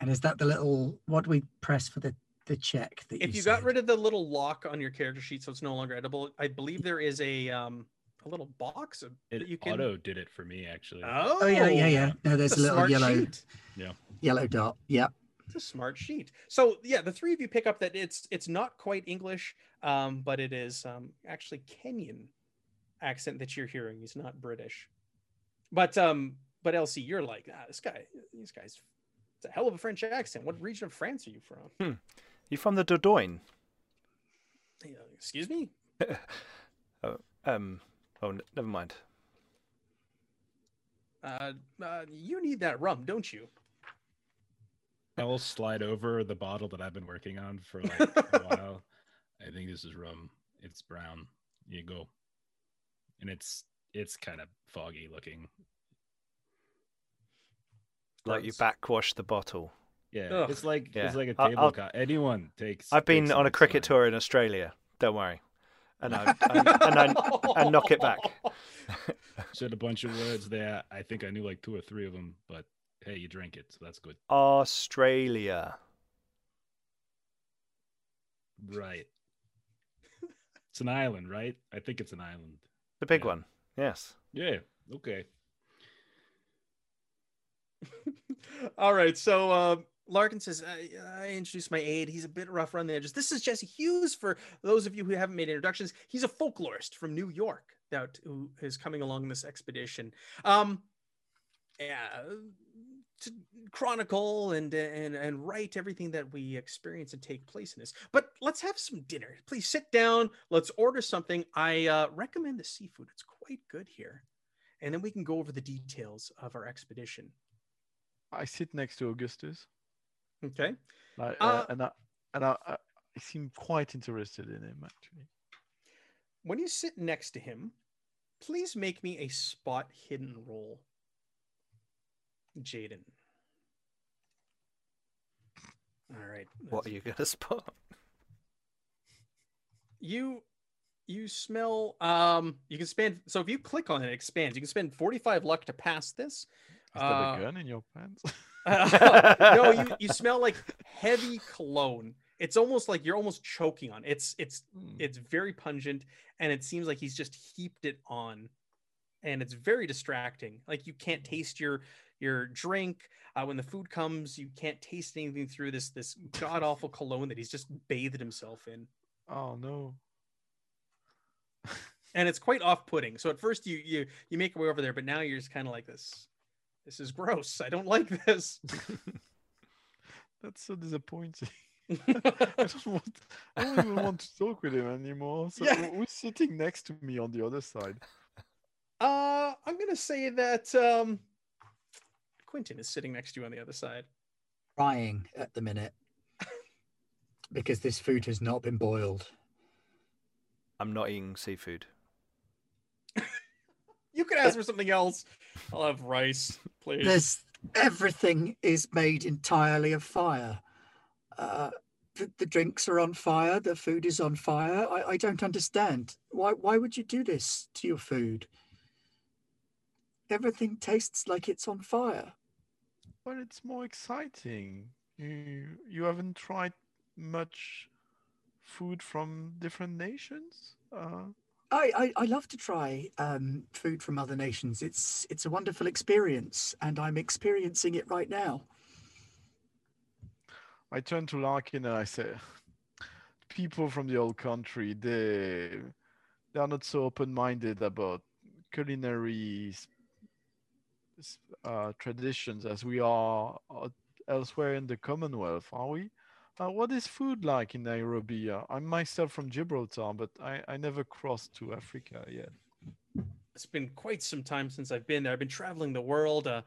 And is that the little what do we press for the the check that If you you got rid of the little lock on your character sheet, so it's no longer edible, I believe there is a um a little box of- It that you can. auto did it for me actually. Oh, Oh yeah, yeah, yeah. No, there's a a little yellow sheet. yellow dot. Yep. It's a smart sheet. So yeah, the three of you pick up that it's it's not quite English, um, but it is um, actually Kenyan accent that you're hearing. He's not British. But um, but Elsie, you're like, ah, this guy, these guys, it's a hell of a French accent. What region of France are you from? You from the Dordogne? Excuse me. Um. Oh, n- never mind. Uh, uh, you need that rum, don't you? I will slide over the bottle that I've been working on for like a while. I think this is rum. It's brown. You go. And it's it's kind of foggy looking. Like you Gross. backwash the bottle. Yeah, Ugh. it's like Yeah. it's like a I'll- table I'll- cut. Anyone takes. I've been takes on a cricket fine. tour in Australia. Don't worry, and I and, and I and knock it back. Said a bunch of words there. I think I knew like two or three of them, but hey, you drink it, so that's good. Australia. Right. It's an island, right? I think it's an island. The big Yeah. one. Yes. Yeah. Okay. All right. So uh, Larkin says, I, I introduced my aide. He's a bit rough around the edges. This is Jesse Hughes. For those of you who haven't made introductions, he's a folklorist from New York that who is coming along this expedition. Um, yeah, to chronicle and and and write everything that we experience and take place in this. But let's have some dinner. Please sit down. Let's order something. I uh, recommend the seafood. It's quite good here, and then we can go over the details of our expedition. I sit next to Augustus, Okay. like, Uh, uh, and I and I, I I seem quite interested in him actually. When you sit next to him, please make me a spot hidden roll. Jaden. All right. What are you gonna spot? You you smell um you can spend so if you click on it, it expands. You can spend 45 luck to pass this. Is Uh, that a gun in your pants? no, you you smell like heavy cologne. It's almost like you're almost choking on. it. It's it's Hmm. it's very pungent and it seems like he's just heaped it on and it's very distracting like you can't taste your your drink uh, when the food comes you can't taste anything through this this god awful cologne that he's just bathed himself in oh no. and it's quite off-putting so at first you you you make your way over there but now you're just kind of like this this is gross i don't like this That's so disappointing. I don't want. I don't even want to talk with him anymore. So Yeah. who's sitting next to me on the other side? uh i'm gonna say that um quentin is sitting next to you on the other side Crying at the minute because this food has not been boiled. I'm not eating seafood. You could ask for something else i'll have rice please There's everything is made entirely of fire. Uh, the, the drinks are on fire. The food is on fire. I, I don't understand. Why why would you do this to your food? Everything tastes like it's on fire. But it's more exciting. You you haven't tried much food from different nations. Uh, I, I, I love to try um, food from other nations. It's it's a wonderful experience, and I'm experiencing it right now. I turn to Larkin and I say, people from the old country, they they are not so open-minded about culinary uh, traditions as we are uh, elsewhere in the Commonwealth, are we? Uh, what is food like in Nairobi? Uh, I'm myself from Gibraltar, but I, I never crossed to Africa yet. it's been quite some time since I've been there. I've been traveling the world, uh,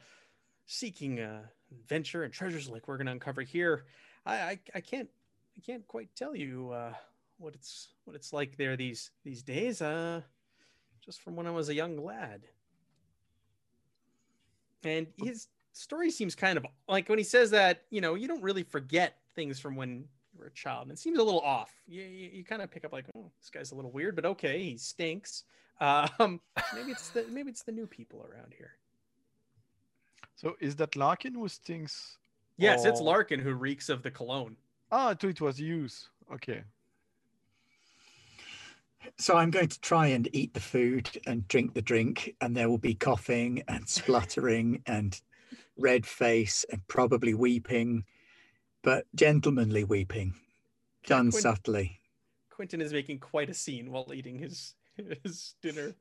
seeking uh, adventure and treasures like we're going to uncover here. I, I I can't I can't quite tell you uh, what it's what it's like there these these days. Uh, just from when I was a young lad. And his story seems kind of like when he says that you know you don't really forget things from when you were a child. And It seems a little off. You you, you kind of pick up like oh this guy's a little weird, but okay he stinks. Um, maybe it's the maybe it's the new people around here. So is that Larkin who stinks? Yes, it's Larkin who reeks of the cologne. Ah, I it was Hughes. Okay. So I'm going to try and eat the food and drink the drink, and there will be coughing and spluttering and red face and probably weeping, but gentlemanly weeping, done Quin- subtly. Quentin is making quite a scene while eating his his dinner.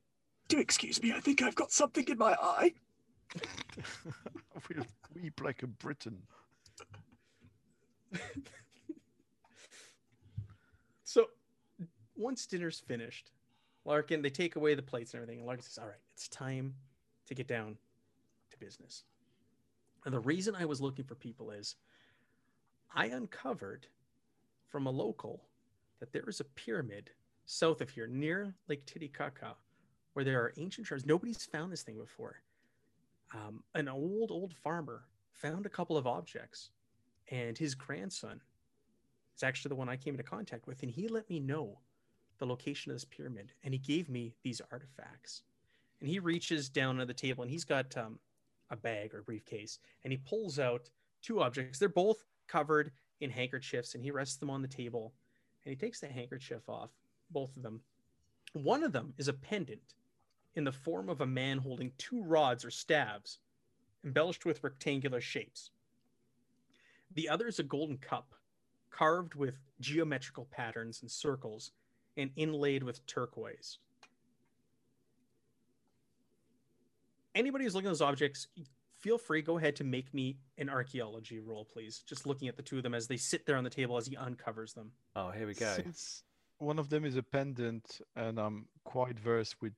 Do excuse me, I think I've got something in my eye. will weep like a Briton. So once dinner's finished, Larkin they take away the plates and everything, and Larkin says, "All right, it's time to get down to business." And the reason I was looking for people is I uncovered from a local that there is a pyramid south of here near Lake Titicaca where there are ancient shards. Nobody's found this thing before. Um, an old, old farmer found a couple of objects and his grandson is actually the one I came into contact with, and he let me know the location of this pyramid, and he gave me these artifacts. And he reaches down at the table, and he's got um, a bag or briefcase, and he pulls out two objects. They're both covered in handkerchiefs, and he rests them on the table, and he takes the handkerchief off, both of them. One of them is a pendant in the form of a man holding two rods or staves, embellished with rectangular shapes. The other is a golden cup, carved with geometrical patterns and circles and inlaid with turquoise. Anybody who's looking at those objects, feel free, go ahead to make me an archaeology roll, please. Just looking at the two of them as they sit there on the table as he uncovers them. Oh, here we go. Since one of them is a pendant, and I'm quite versed with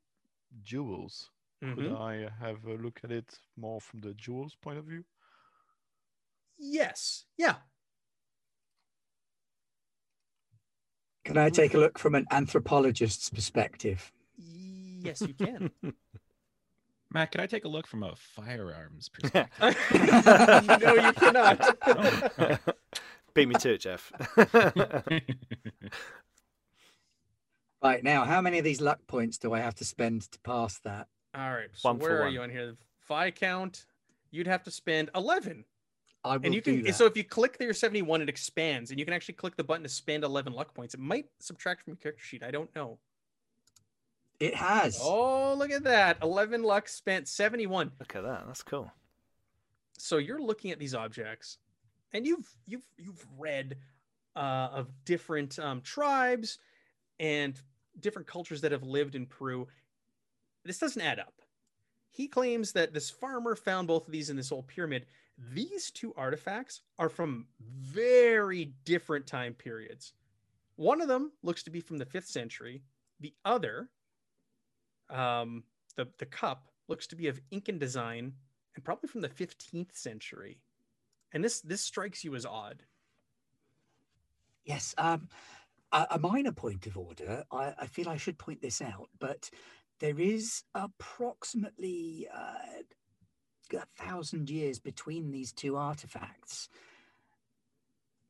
jewels, could Mhm. I have a look at it more from the jewels point of view? Yes. Yeah. Can I take a look from an anthropologist's perspective? Yes, you can. Matt, can I take a look from a firearms perspective? no, you cannot. Beat me to it, Jeff. Right now, how many of these luck points do I have to spend to pass that? All right. So One where are one. you on here? The Fi count. You'd have to spend eleven, I will and you do can. that. So if you click there seventy-one, it expands, and you can actually click the button to spend eleven luck points. It might subtract from your character sheet. I don't know. It has. Oh, look at that! Eleven luck spent. Seventy-one. Look at that. That's cool. so you're looking at these objects and you've you've you've read uh, of different um, tribes and different cultures that have lived in peru this doesn't add up he claims that this farmer found both of these in this old pyramid these two artifacts are from very different time periods one of them looks to be from the 5th century the other um, the, the cup looks to be of incan design and probably from the 15th century. And this this strikes you as odd. Yes. Um, a, a minor point of order. I, I feel I should point this out, but there is approximately uh, a thousand years between these two artifacts.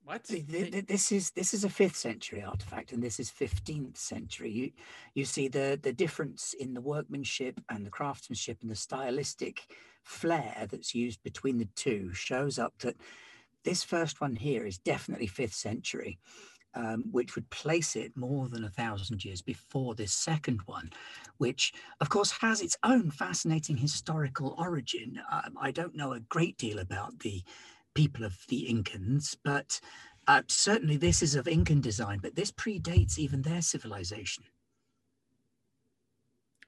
What? Th- th- th- This is this is a fifth century artifact, and this is fifteenth century. You you see the the difference in the workmanship and the craftsmanship and the stylistic flair that's used between the two shows up that this first one here is definitely fifth century, um, which would place it more than a thousand years before this second one, which of course has its own fascinating historical origin. Um, I don't know a great deal about the people of the Incans, but uh, certainly this is of Incan design, but this predates even their civilization.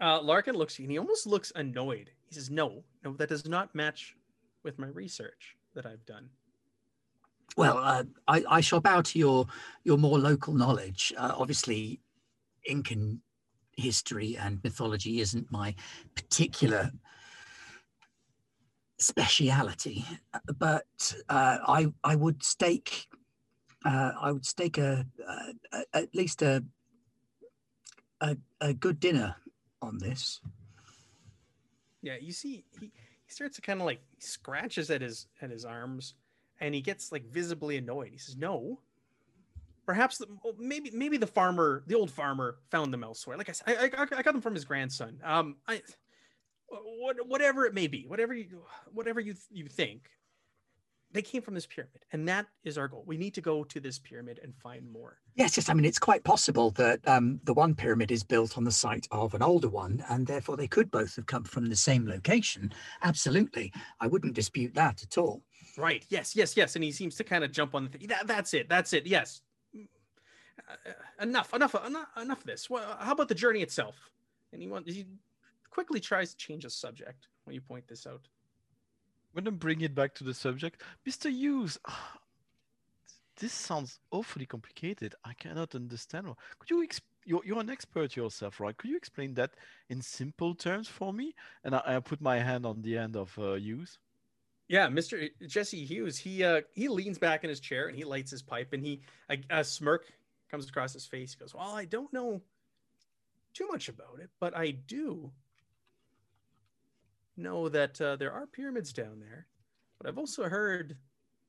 Uh, Larkin looks and he almost looks annoyed. He says, No, no, that does not match with my research that I've done. Well, uh, I, I shall bow to your your more local knowledge. Uh, obviously, Incan history and mythology isn't my particular speciality, but uh, I I would stake uh, I would stake a, a, a at least a, a a good dinner on this. Yeah, you see, he, he starts to kind of like scratches at his at his arms, and he gets like visibly annoyed. He says, "No, perhaps the, maybe maybe the farmer, the old farmer, found them elsewhere. Like I said, I, I, I got them from his grandson. Um, I, what, whatever it may be, whatever you whatever you you think, they came from this pyramid, and that is our goal. We need to go to this pyramid and find more. Yes, yes. I mean, it's quite possible that um, the one pyramid is built on the site of an older one, and therefore they could both have come from the same location. Absolutely, I wouldn't dispute that at all. Right. Yes. Yes. Yes. And he seems to kind of jump on the thing. That, that's it. That's it. Yes. Uh, enough. Enough. Enough. Enough of this. Well, how about the journey itself? And he wants. He quickly tries to change the subject when you point this out. When I'm gonna bring it back to the subject. Mr. Hughes, this sounds awfully complicated. I cannot understand. Could you ex- you're, you're an expert yourself, right? Could you explain that in simple terms for me? And I, I put my hand on the end of uh, Hughes. Yeah, Mr. Jesse Hughes. He uh he leans back in his chair and he lights his pipe and he a, a smirk comes across his face. He goes, "Well, I don't know too much about it, but I do know that uh, there are pyramids down there. But I've also heard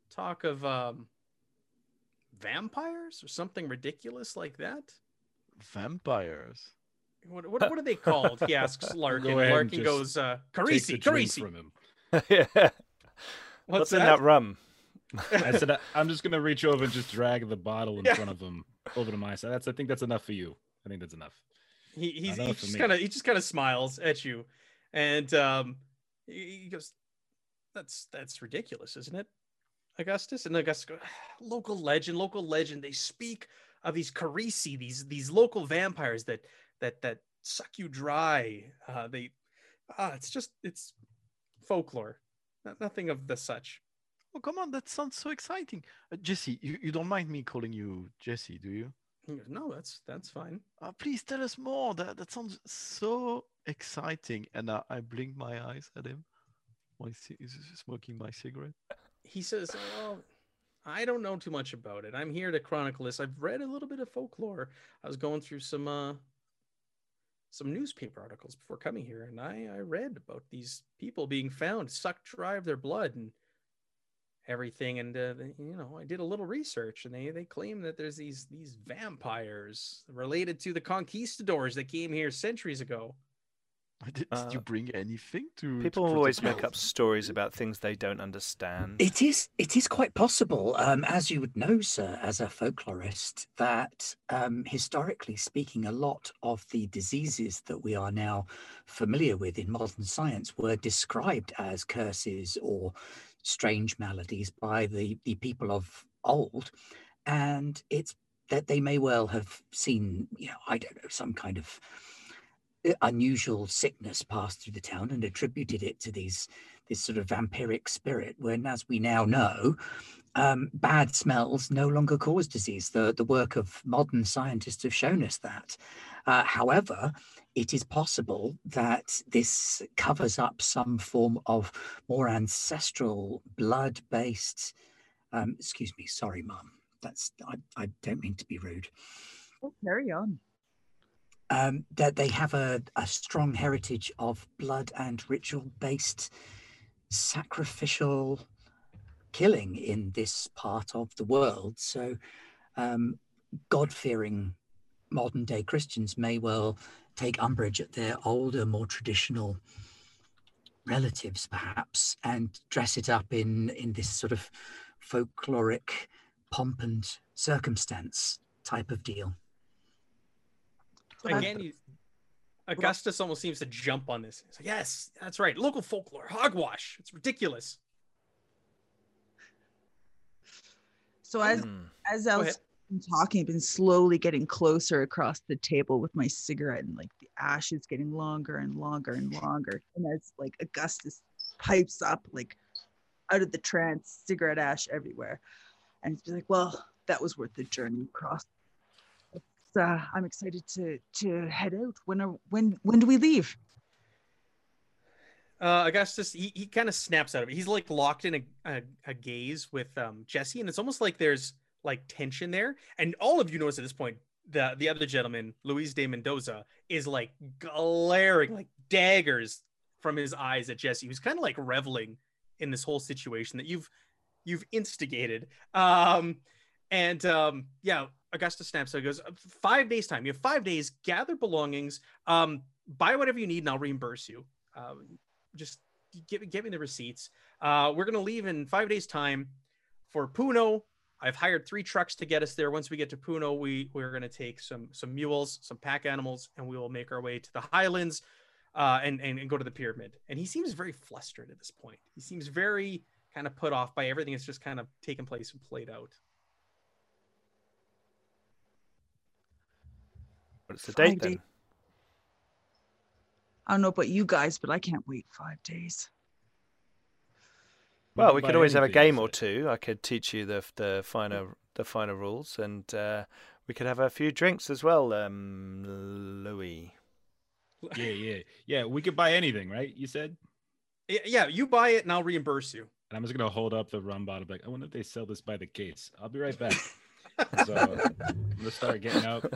talk of um, vampires or something ridiculous like that. Vampires. What, what, what are they called? He asks Larkin. Go ahead and Larkin goes, uh, Takes Carisi, Carisi. from him. yeah. What's, What's in that rum? I said I- I'm just gonna reach over and just drag the bottle in Yeah. front of him over to my side. That's I think that's enough for you. I think that's enough. He he's, Not he just kind of he just kind of smiles at you, and um, he goes, "That's that's ridiculous, isn't it, Augustus?" And Augustus goes, "Local legend, local legend. They speak of these Carisi, these these local vampires that that that suck you dry. Uh, they, ah, it's just it's folklore, no- nothing of the such." Oh, come on, that sounds so exciting. Uh, Jesse, you, you don't mind me calling you Jesse, do you? Goes, "No, that's that's fine." Uh, please tell us more. That, that sounds so exciting. And uh, I blink my eyes at him while he's smoking my cigarette. he says, "Well, I don't know too much about it. I'm here to chronicle this. I've read a little bit of folklore. I was going through some uh some newspaper articles before coming here, and I I read about these people being found sucked dry of their blood and everything. And uh, you know, I did a little research, and they they claim that there's these these vampires related to the conquistadors that came here centuries ago. Did, did Uh, you bring anything to? to People always make up stories about things they don't understand. It is it is quite possible, um, as you would know, sir, as a folklorist, that um, historically speaking, a lot of the diseases that we are now familiar with in modern science were described as curses or strange maladies by the, the people of old. And it's that they may well have seen, you know, I don't know, some kind of unusual sickness passed through the town and attributed it to these this sort of vampiric spirit when as we now know um, bad smells no longer cause disease. The, the work of modern scientists have shown us that. Uh, however it is possible that this covers up some form of more ancestral blood based um, excuse me sorry mum. That's I, I don't mean to be rude. Oh, carry on. Um, that they have a, a strong heritage of blood and ritual based sacrificial killing in this part of the world. So, um, God fearing modern day Christians may well take umbrage at their older, more traditional relatives, perhaps, and dress it up in, in this sort of folkloric pomp and circumstance type of deal. So that's- Again, you, Augustus almost seems to jump on this. He's like, yes, that's right. Local folklore, hogwash. It's ridiculous. So as Hmm. as I Go was been talking, I've been slowly getting closer across the table with my cigarette, and like the ash is getting longer and longer and longer. And as like Augustus pipes up, like out of the trance, cigarette ash everywhere, and he's like, "Well, that was worth the journey across." Uh, I'm excited to to head out. When are when when do we leave? Uh, Augustus, he, he kind of snaps out of it. He's like locked in a, a, a gaze with um, Jesse, and it's almost like there's like tension there. And all of you notice at this point, the the other gentleman, Luis de Mendoza, is like glaring like daggers from his eyes at Jesse, who's kind of like reveling in this whole situation that you've you've instigated. Um, and um, yeah, Augustus snaps out. He goes, five days time. You have five days. Gather belongings. Um, buy whatever you need, and I'll reimburse you. Um, just give, give me the receipts. Uh, we're gonna leave in five days' time for Puno. I've hired three trucks to get us there. Once we get to Puno, we we're gonna take some some mules, some pack animals, and we will make our way to the highlands, uh, and, and and go to the pyramid. And he seems very flustered at this point. He seems very kind of put off by everything that's just kind of taken place and played out. What's the Five date then? days. I don't know about you guys, but I can't wait five days. Well, we could always have a game or two. I could teach you the the finer the finer rules, and uh, we could have a few drinks as well, um, Louis. Yeah, yeah, yeah. We could buy anything, right? You said. Y- Yeah, you buy it and I'll reimburse you. And I'm just gonna hold up the rum bottle. Like, I wonder if they sell this by the case. I'll be right back. so I'm gonna start getting out.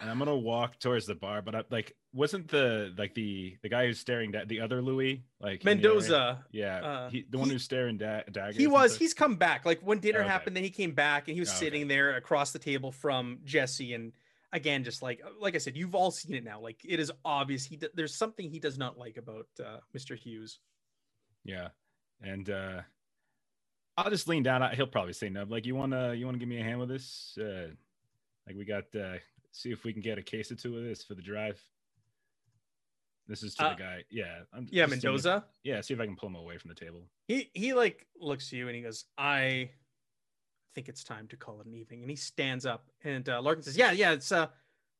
And I'm gonna walk towards the bar, but I, like, wasn't the like the the guy who's staring at the other Louis like? Mendoza. Yeah, uh, he, the one he- who's staring da- daggers. He was. He's come back. Like when dinner Okay. happened, then he came back and he was Okay. sitting there across the table from Jesse. And again, just like like I said, you've all seen it now. Like it is obvious he there's something he does not like about uh, Mr. Hughes. Yeah, and uh I'll just lean down. I- He'll probably say no. Like, you wanna you wanna give me a hand with this? Uh, like, we got uh see if we can get a case or two of this for the drive. This is to Uh, the guy. Yeah, I'm Yeah, seeing Mendoza. yeah, see if I can pull him away from the table. He he like looks at you and he goes, "I think it's time to call it an evening." And he stands up and uh, Larkin says, "Yeah, yeah, it's uh,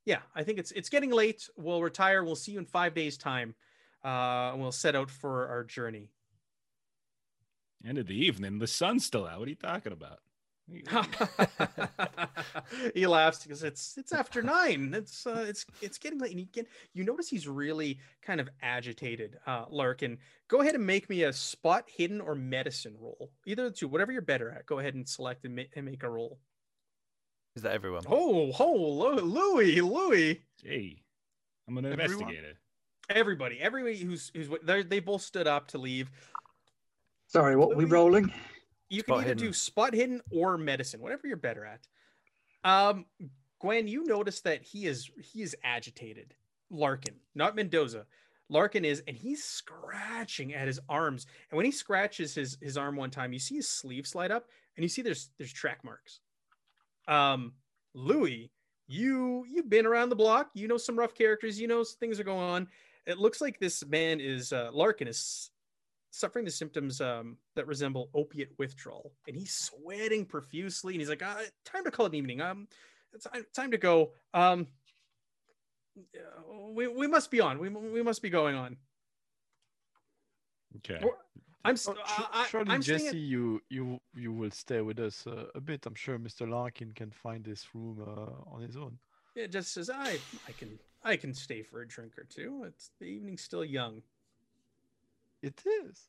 yeah, I think it's it's getting late. We'll retire. We'll see you in five days' time. Uh, and we'll set out for our journey." End of the evening. The sun's still out. What are you talking about? he laughs because it's it's after nine. It's uh, it's it's getting late, and you get you notice he's really kind of agitated. Uh, Larkin, go ahead and make me a spot hidden or medicine roll. Either the two, whatever you're better at. Go ahead and select and, ma- and make a roll. Is that everyone? Oh, oh, Lu- Louis, Louis. Hey, I'm an Everyone? investigator. Everybody, everybody who's who's they they both stood up to leave. Sorry, what were we rolling? You can Spot either do spot hidden or medicine, whatever you're better at. Um, Gwen, you notice that he is he is agitated. Larkin, not Mendoza. Larkin is, and he's scratching at his arms. And when he scratches his his arm one time, you see his sleeve slide up, and you see there's there's track marks. Um, Louis, you you've been around the block. You know some rough characters. You know things are going on. It looks like this man is uh, Larkin is suffering the symptoms um, that resemble opiate withdrawal, and he's sweating profusely. And he's like, uh, "Time to call it an evening. Um, it's time, time to go. Um, we, we must be on. We, we must be going on. Okay. Or- I'm Oh, st- su- I, I, surely, I'm Jesse, at- you you you will stay with us uh, a bit. I'm sure Mr. Larkin can find this room uh, on his own. Yeah, just says I I can I can stay for a drink or two. It's the evening's still young. It is.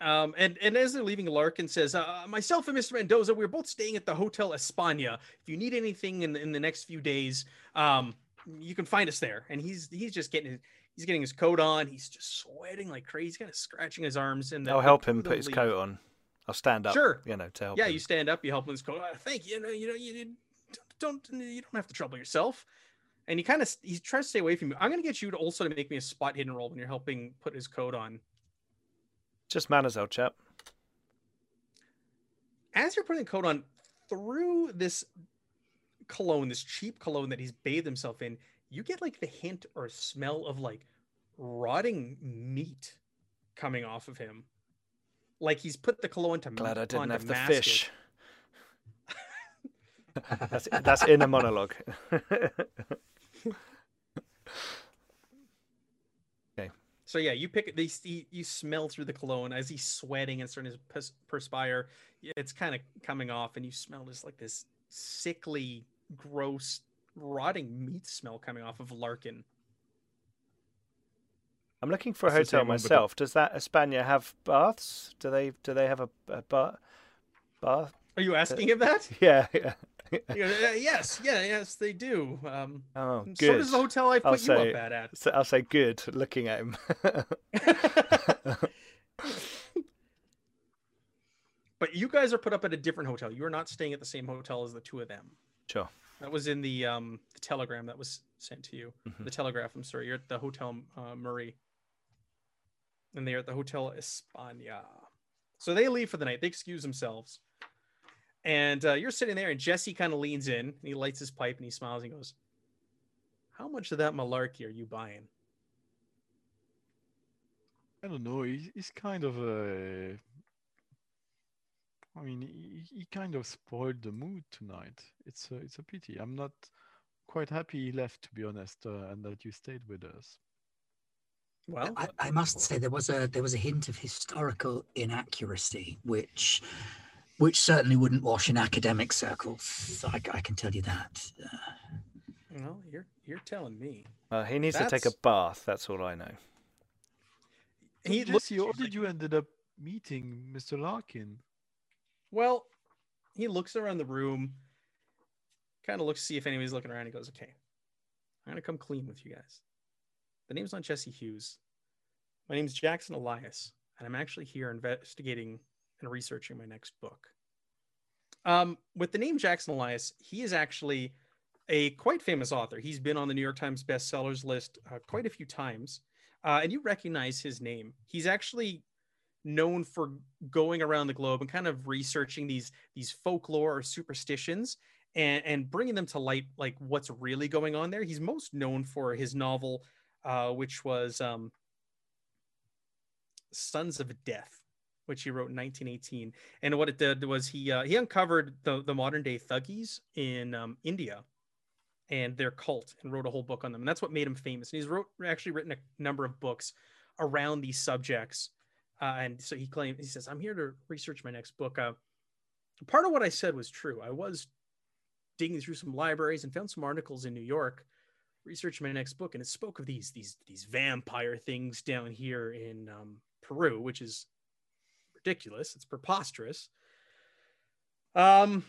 Um, and, and as they're leaving, Larkin says, uh, myself and Mr. Mendoza, we're both staying at the Hotel España. If you need anything in, in the next few days, um, you can find us there. And he's he's just getting his, he's getting his coat on. He's just sweating like crazy. He's kind of scratching his arms. And I'll help him put his leave. coat on. I'll stand up. Sure. You know, to help Yeah, him. you stand up, you help him with his coat. "Uh, thank you. You know, you know, you you don't you don't have to trouble yourself. And he kind of he tries to stay away from you. I'm gonna get you to also to make me a spot hidden roll when you're helping put his coat on. Just manners, out, chap. as you're putting the coat on through this cologne, this cheap cologne that he's bathed himself in, you get like the hint or smell of like rotting meat coming off of him. Like he's put the cologne to Glad I didn't have the fish. That's that's in a monologue. So yeah, you pick these. You, you smell through the cologne as he's sweating and starting to perspire. It's kind of coming off, and you smell just like this sickly, gross, rotting meat smell coming off of Larkin. I'm looking for a It's the hotel same one, but the- myself. Does that Espana have baths? Do they do they have a, a bath? Bath? Are you asking uh, him that? Yeah, yeah. He goes, "Uh, yes, yeah, yes, they do. Um, Oh, so does the hotel I I'll put you say- up at. at. So I'll say good. Looking at him. but you guys are put up at a different hotel. You are not staying at the same hotel as the two of them. sure. That was in the um the telegram that was sent to you. Mhm. The telegraph. I'm sorry. You're at the hotel uh, Maury, and they're at the hotel España. So they leave for the night. They excuse themselves, and uh, you're sitting there, and Jesse kind of leans in, and he lights his pipe, and he smiles, and he goes, "How much of that malarkey are you buying?" I don't know. He, he's kind of a. I mean, he, he kind of spoiled the mood tonight. It's a, it's a pity. I'm not quite happy he left, to be honest, uh, and that you stayed with us. Well, I, I must say there was a there was a hint of historical inaccuracy, which which certainly wouldn't wash in academic circles. I, I can tell you that. Uh, well, you're you're telling me. Well, he needs to take a bath. That's all I know. He looks Jesse, how like- did you ended up meeting Mr. Larkin? Well, he looks around the room kind of looks to see if anybody's looking around. He goes, "Okay, I'm gonna come clean with you guys. The name's not Jesse Hughes. My name's Jackson Elias, and I'm actually here investigating and researching my next book. Um, with the name Jackson Elias, he is actually a quite famous author. He's been on the New York Times bestsellers list uh, quite a few times, uh, and you recognize his name. He's actually known for going around the globe and kind of researching these these folklore or superstitions and and bringing them to light like what's really going on there he's most known for his novel uh, which was um, sons of death which he wrote in 1918 and what it did was he uh, he uncovered the, the modern day thuggees in um, india and their cult and wrote a whole book on them and that's what made him famous and he's wrote actually written a number of books around these subjects uh, and so he claimed, he says, I'm here to research my next book. Uh, part of what I said was true. I was digging through some libraries and found some articles in New York, researching my next book, and it spoke of these these these vampire things down here in um, Peru, which is ridiculous. It's preposterous. Um,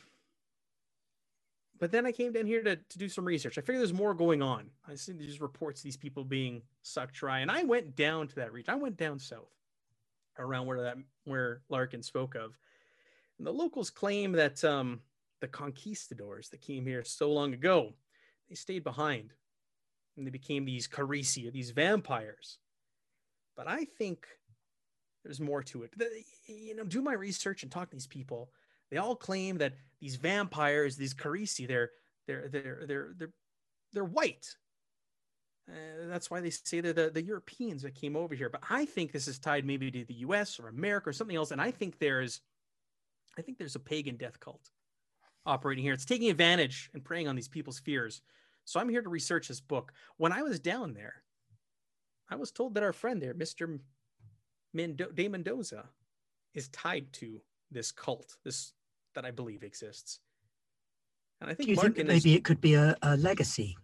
but then I came down here to, to do some research. I figured there's more going on. I see these reports, these people being sucked dry, and I went down to that region. I went down south around where that where Larkin spoke of. And the locals claim that um, the conquistadors that came here so long ago, they stayed behind and they became these Carisi, these vampires. But I think there's more to it. The, you know, do my research and talk to these people. They all claim that these vampires, these Carisi, they're they're they're they're they're they're white. Uh, that's why they say they're the, the Europeans that came over here. But I think this is tied maybe to the U.S. or America or something else. And I think there's, I think there's a pagan death cult operating here. It's taking advantage and preying on these people's fears. So I'm here to research this book. When I was down there, I was told that our friend there, Mr. Mendo- De Mendoza, is tied to this cult, this that I believe exists. And I think, Do you think maybe is, it could be a, a legacy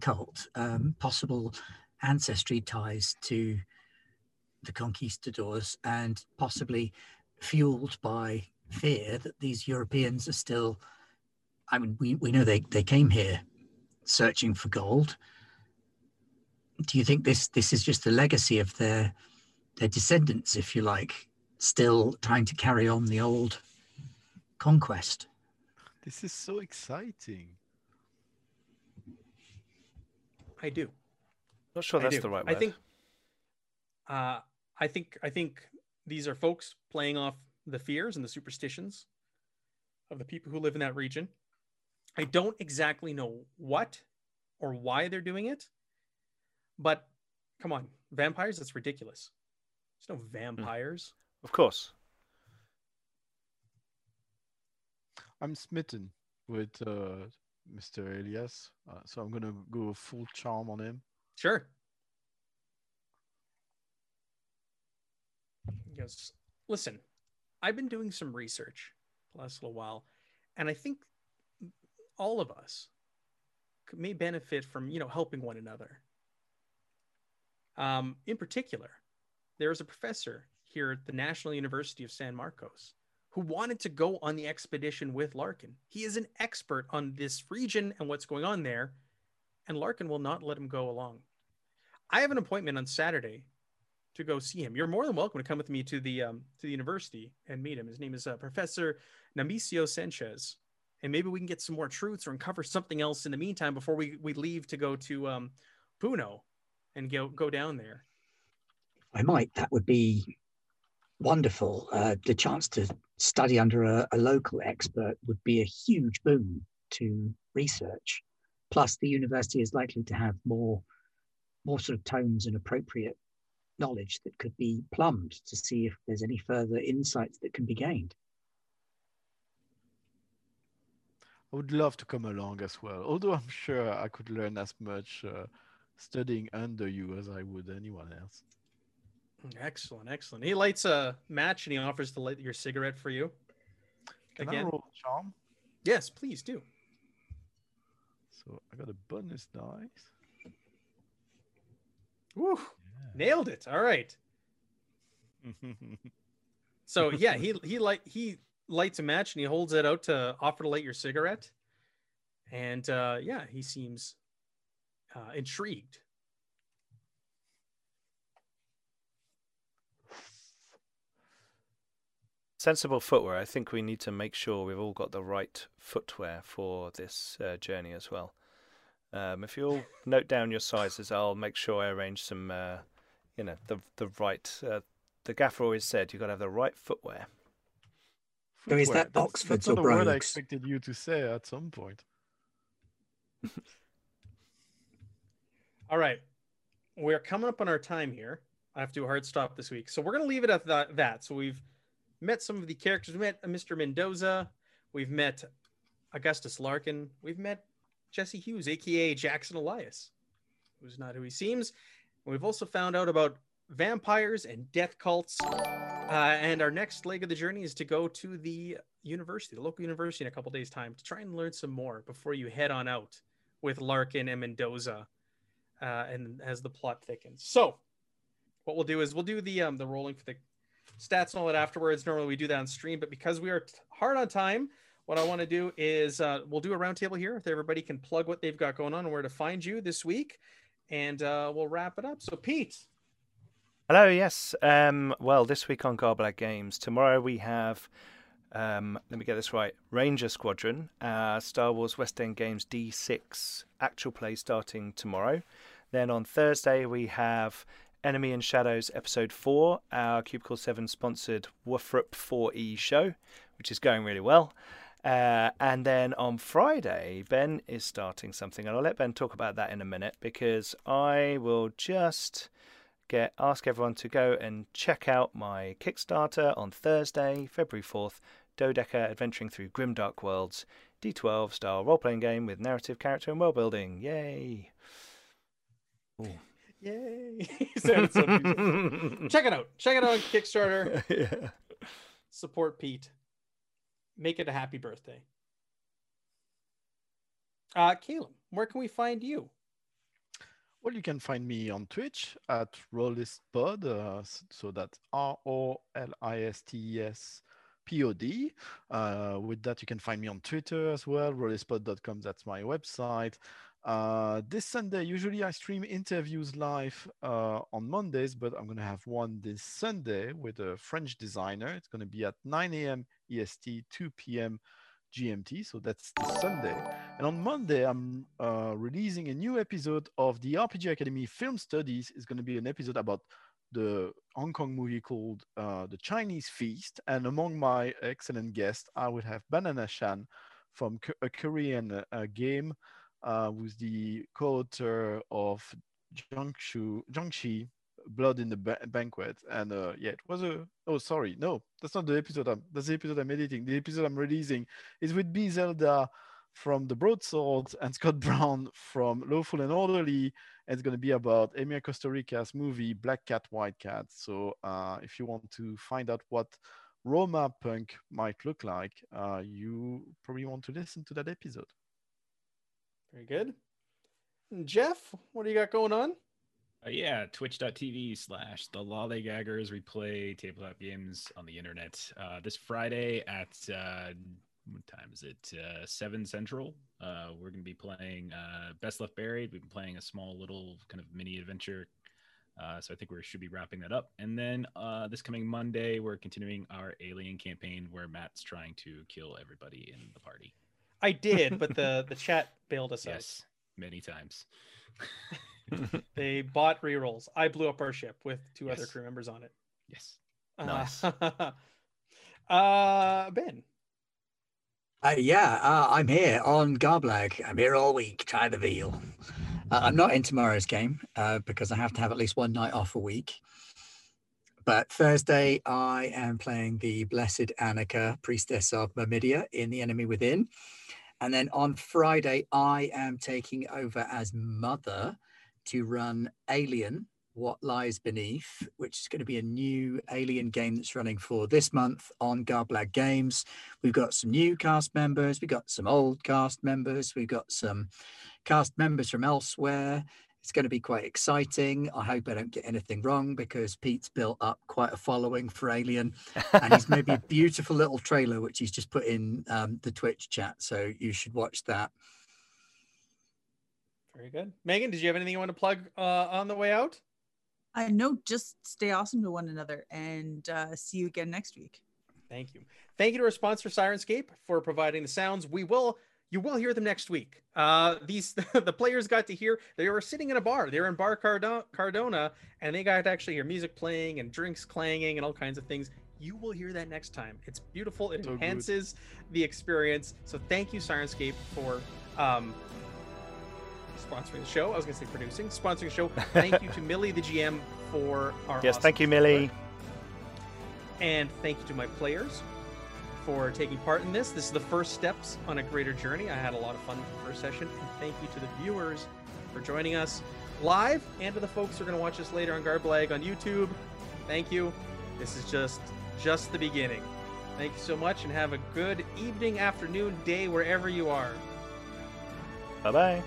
cult, um, possible ancestry ties to the conquistadors, and possibly fueled by fear that these Europeans are still. I mean, we, we know they, they came here searching for gold. Do you think this this is just the legacy of their their descendants, if you like, still trying to carry on the old conquest? This is so exciting. I do. Not sure that's the right word. I think. Uh, I think I think these are folks playing off the fears and the superstitions of the people who live in that region. I don't exactly know what or why they're doing it, but come on, vampires, that's ridiculous. There's no hmm. vampires. Of course. I'm smitten with uh, Mr. Elias. Uh, so I'm gonna go full charm on him. Sure. Yes. Listen, I've been doing some research the last little while, and I think all of us may benefit from you know helping one another. Um, in particular, there is a professor here at the National University of San Marcos who wanted to go on the expedition with Larkin. He is an expert on this region and what's going on there, and Larkin will not let him go along. I have an appointment on Saturday to go see him. You're more than welcome to come with me to the um, to the university and meet him. His name is uh, Professor Nemesio Sanchez, and maybe we can get some more truths or uncover something else in the meantime before we, we leave to go to um, Puno and go go down there. I might. That would be wonderful. Uh, the chance to study under a, a, local expert would be a huge boon to research. Plus, the university is likely to have more, more sort of tones and appropriate knowledge that could be plumbed to see if there's any further insights that can be gained. I would love to come along as well, although I'm sure I could learn as much uh, studying under you as I would anyone else. Excellent, excellent. He lights a match and he offers to light your cigarette for you. Can Again. I roll charm? Yes, please do. So I got a bonus dice. Woo! Yeah. Nailed it. All right. so yeah, he he light he lights a match and he holds it out to offer to light your cigarette. and uh, yeah, he seems uh, intrigued. Sensible footwear. I think we need to make sure we've all got the right footwear for this uh, journey as well. Um, if you'll note down your sizes, I'll make sure I arrange some, uh, you know, the the right. Uh, the gaffer always said you've got to have the right footwear. So is Footwear, that that's- Oxfords that's or not a word I expected you to say at some point. All right. We're coming up on our time here. I have to do a hard stop this week. So we're going to leave it at that, that. So we've met some of the characters. We met Mr. Mendoza. We've met Augustus Larkin. We've met Jesse Hughes, aka Jackson Elias, who's not who he seems. We've also found out about vampires and death cults. Uh, and our next leg of the journey is to go to the university, the local university, in a couple days' time to try and learn some more before you head on out with Larkin and Mendoza uh, and as the plot thickens. So, what we'll do is we'll do the um, the rolling for the stats and all that afterwards. Normally we do that on stream, but because we are hard on time, what I want to do is uh, we'll do a roundtable here if everybody can plug what they've got going on and where to find you this week, and uh, we'll wrap it up. So, Pete, Hello, yes. Um, well, this week on Garblag Games, tomorrow we have, um, let me get this right, Ranger Squadron, uh, Star Wars West End Games D6 actual play starting tomorrow. Then on Thursday we have Enemy in Shadows Episode 4, our Cubicle 7 sponsored Woofrup 4E show, which is going really well. Uh, and then on Friday, Ben is starting something, and I'll let Ben talk about that in a minute because I will just get ask everyone to go and check out my Kickstarter on Thursday, February 4th, Dodeca Adventuring Through Grimdark Worlds, D12 style role playing game with narrative, character, and world building. Yay! Yay! So. Check it out. Check it out on Kickstarter. yeah. Support Pete. Make it a happy birthday. Uh, Caleb, where can we find you? Well, you can find me on Twitch at RolistesPod. Uh, so that's R O L I S T E S P O D. Uh, with that, you can find me on Twitter as well. Rolistespod.com, that's my website. Uh, this Sunday, usually I stream interviews live uh, on Mondays, but I'm going to have one this Sunday with a French designer. It's going to be at 9 a.m. EST, 2 p.m. GMT. So that's this Sunday. And on Monday, I'm uh, releasing a new episode of the RPG Academy Film Studies. It's going to be an episode about the Hong Kong movie called uh, The Chinese Feast. And among my excellent guests, I would have Banana Chan from a Korean uh, game, uh, who's the co-author of Jiangsu, Jiangshi, Blood in the ba- Banquet. And uh, yeah, it was a. Oh, sorry, no, that's not the episode. I'm, that's the episode I'm editing. The episode I'm releasing is with B Zelda from the Broadswords and Scott Brown from Lawful and Orderly. It's going to be about Emir Kusturica's movie Black Cat, White Cat. So uh, if you want to find out what Roma punk might look like, uh, you probably want to listen to that episode. Very good. Jeff, what do you got going on? Uh, yeah, twitch.tv slash the lollygaggers. We play tabletop games on the internet. Uh, this Friday at uh, what time is it? Uh, 7 Central. Uh, we're going to be playing uh, Best Left Buried. We've been playing a small little kind of mini adventure. Uh, so I think we should be wrapping that up. And then uh, this coming Monday, we're continuing our Alien campaign where Matt's trying to kill everybody in the party. I did, but the the chat bailed us Yes, many times. They bought rerolls. I blew up our ship with two other crew members on it. Yes. Nice. Uh, uh, ben. Uh, yeah, uh, I'm here on Garblag. I'm here all week. Try the veal. Uh, I'm not in tomorrow's game uh, because I have to have at least one night off a week. But Thursday, I am playing the Blessed Annika, Priestess of Myrmidia in The Enemy Within. And then on Friday, I am taking over as mother to run Alien, What Lies Beneath, which is going to be a new Alien game that's running for this month on Garblag Games. We've got some new cast members, we've got some old cast members, we've got some cast members from elsewhere. It's going to be quite exciting. I hope I don't get anything wrong because Pete's built up quite a following for Alien and he's made me a beautiful little trailer which he's just put in um, the Twitch chat. So you should watch that. Very good. Megan, did you have anything you want to plug uh, on the way out? I know, just stay awesome to one another and uh, see you again next week. Thank you. Thank you to our sponsor, Syrinscape, for providing the sounds. We will you will hear them next week. Uh, these the players got to hear they were sitting in a bar. They were in Bar Cardona, Cardona, and they got to actually hear music playing and drinks clanging and all kinds of things. You will hear that next time. It's beautiful. It So good. enhances the experience. So thank you, Syrinscape, for um, sponsoring the show. I was going to say producing, sponsoring the show. Thank you to Millie, the GM, for our Yes, awesome thank you, support. Millie. And thank you to my players for taking part in this. This is the first steps on a greater journey. I had a lot of fun with the first session. And thank you to the viewers for joining us live and to the folks who are going to watch us later on Garblag on YouTube. Thank you. This is just just the beginning. Thank you so much and have a good evening, afternoon, day, wherever you are. Bye bye.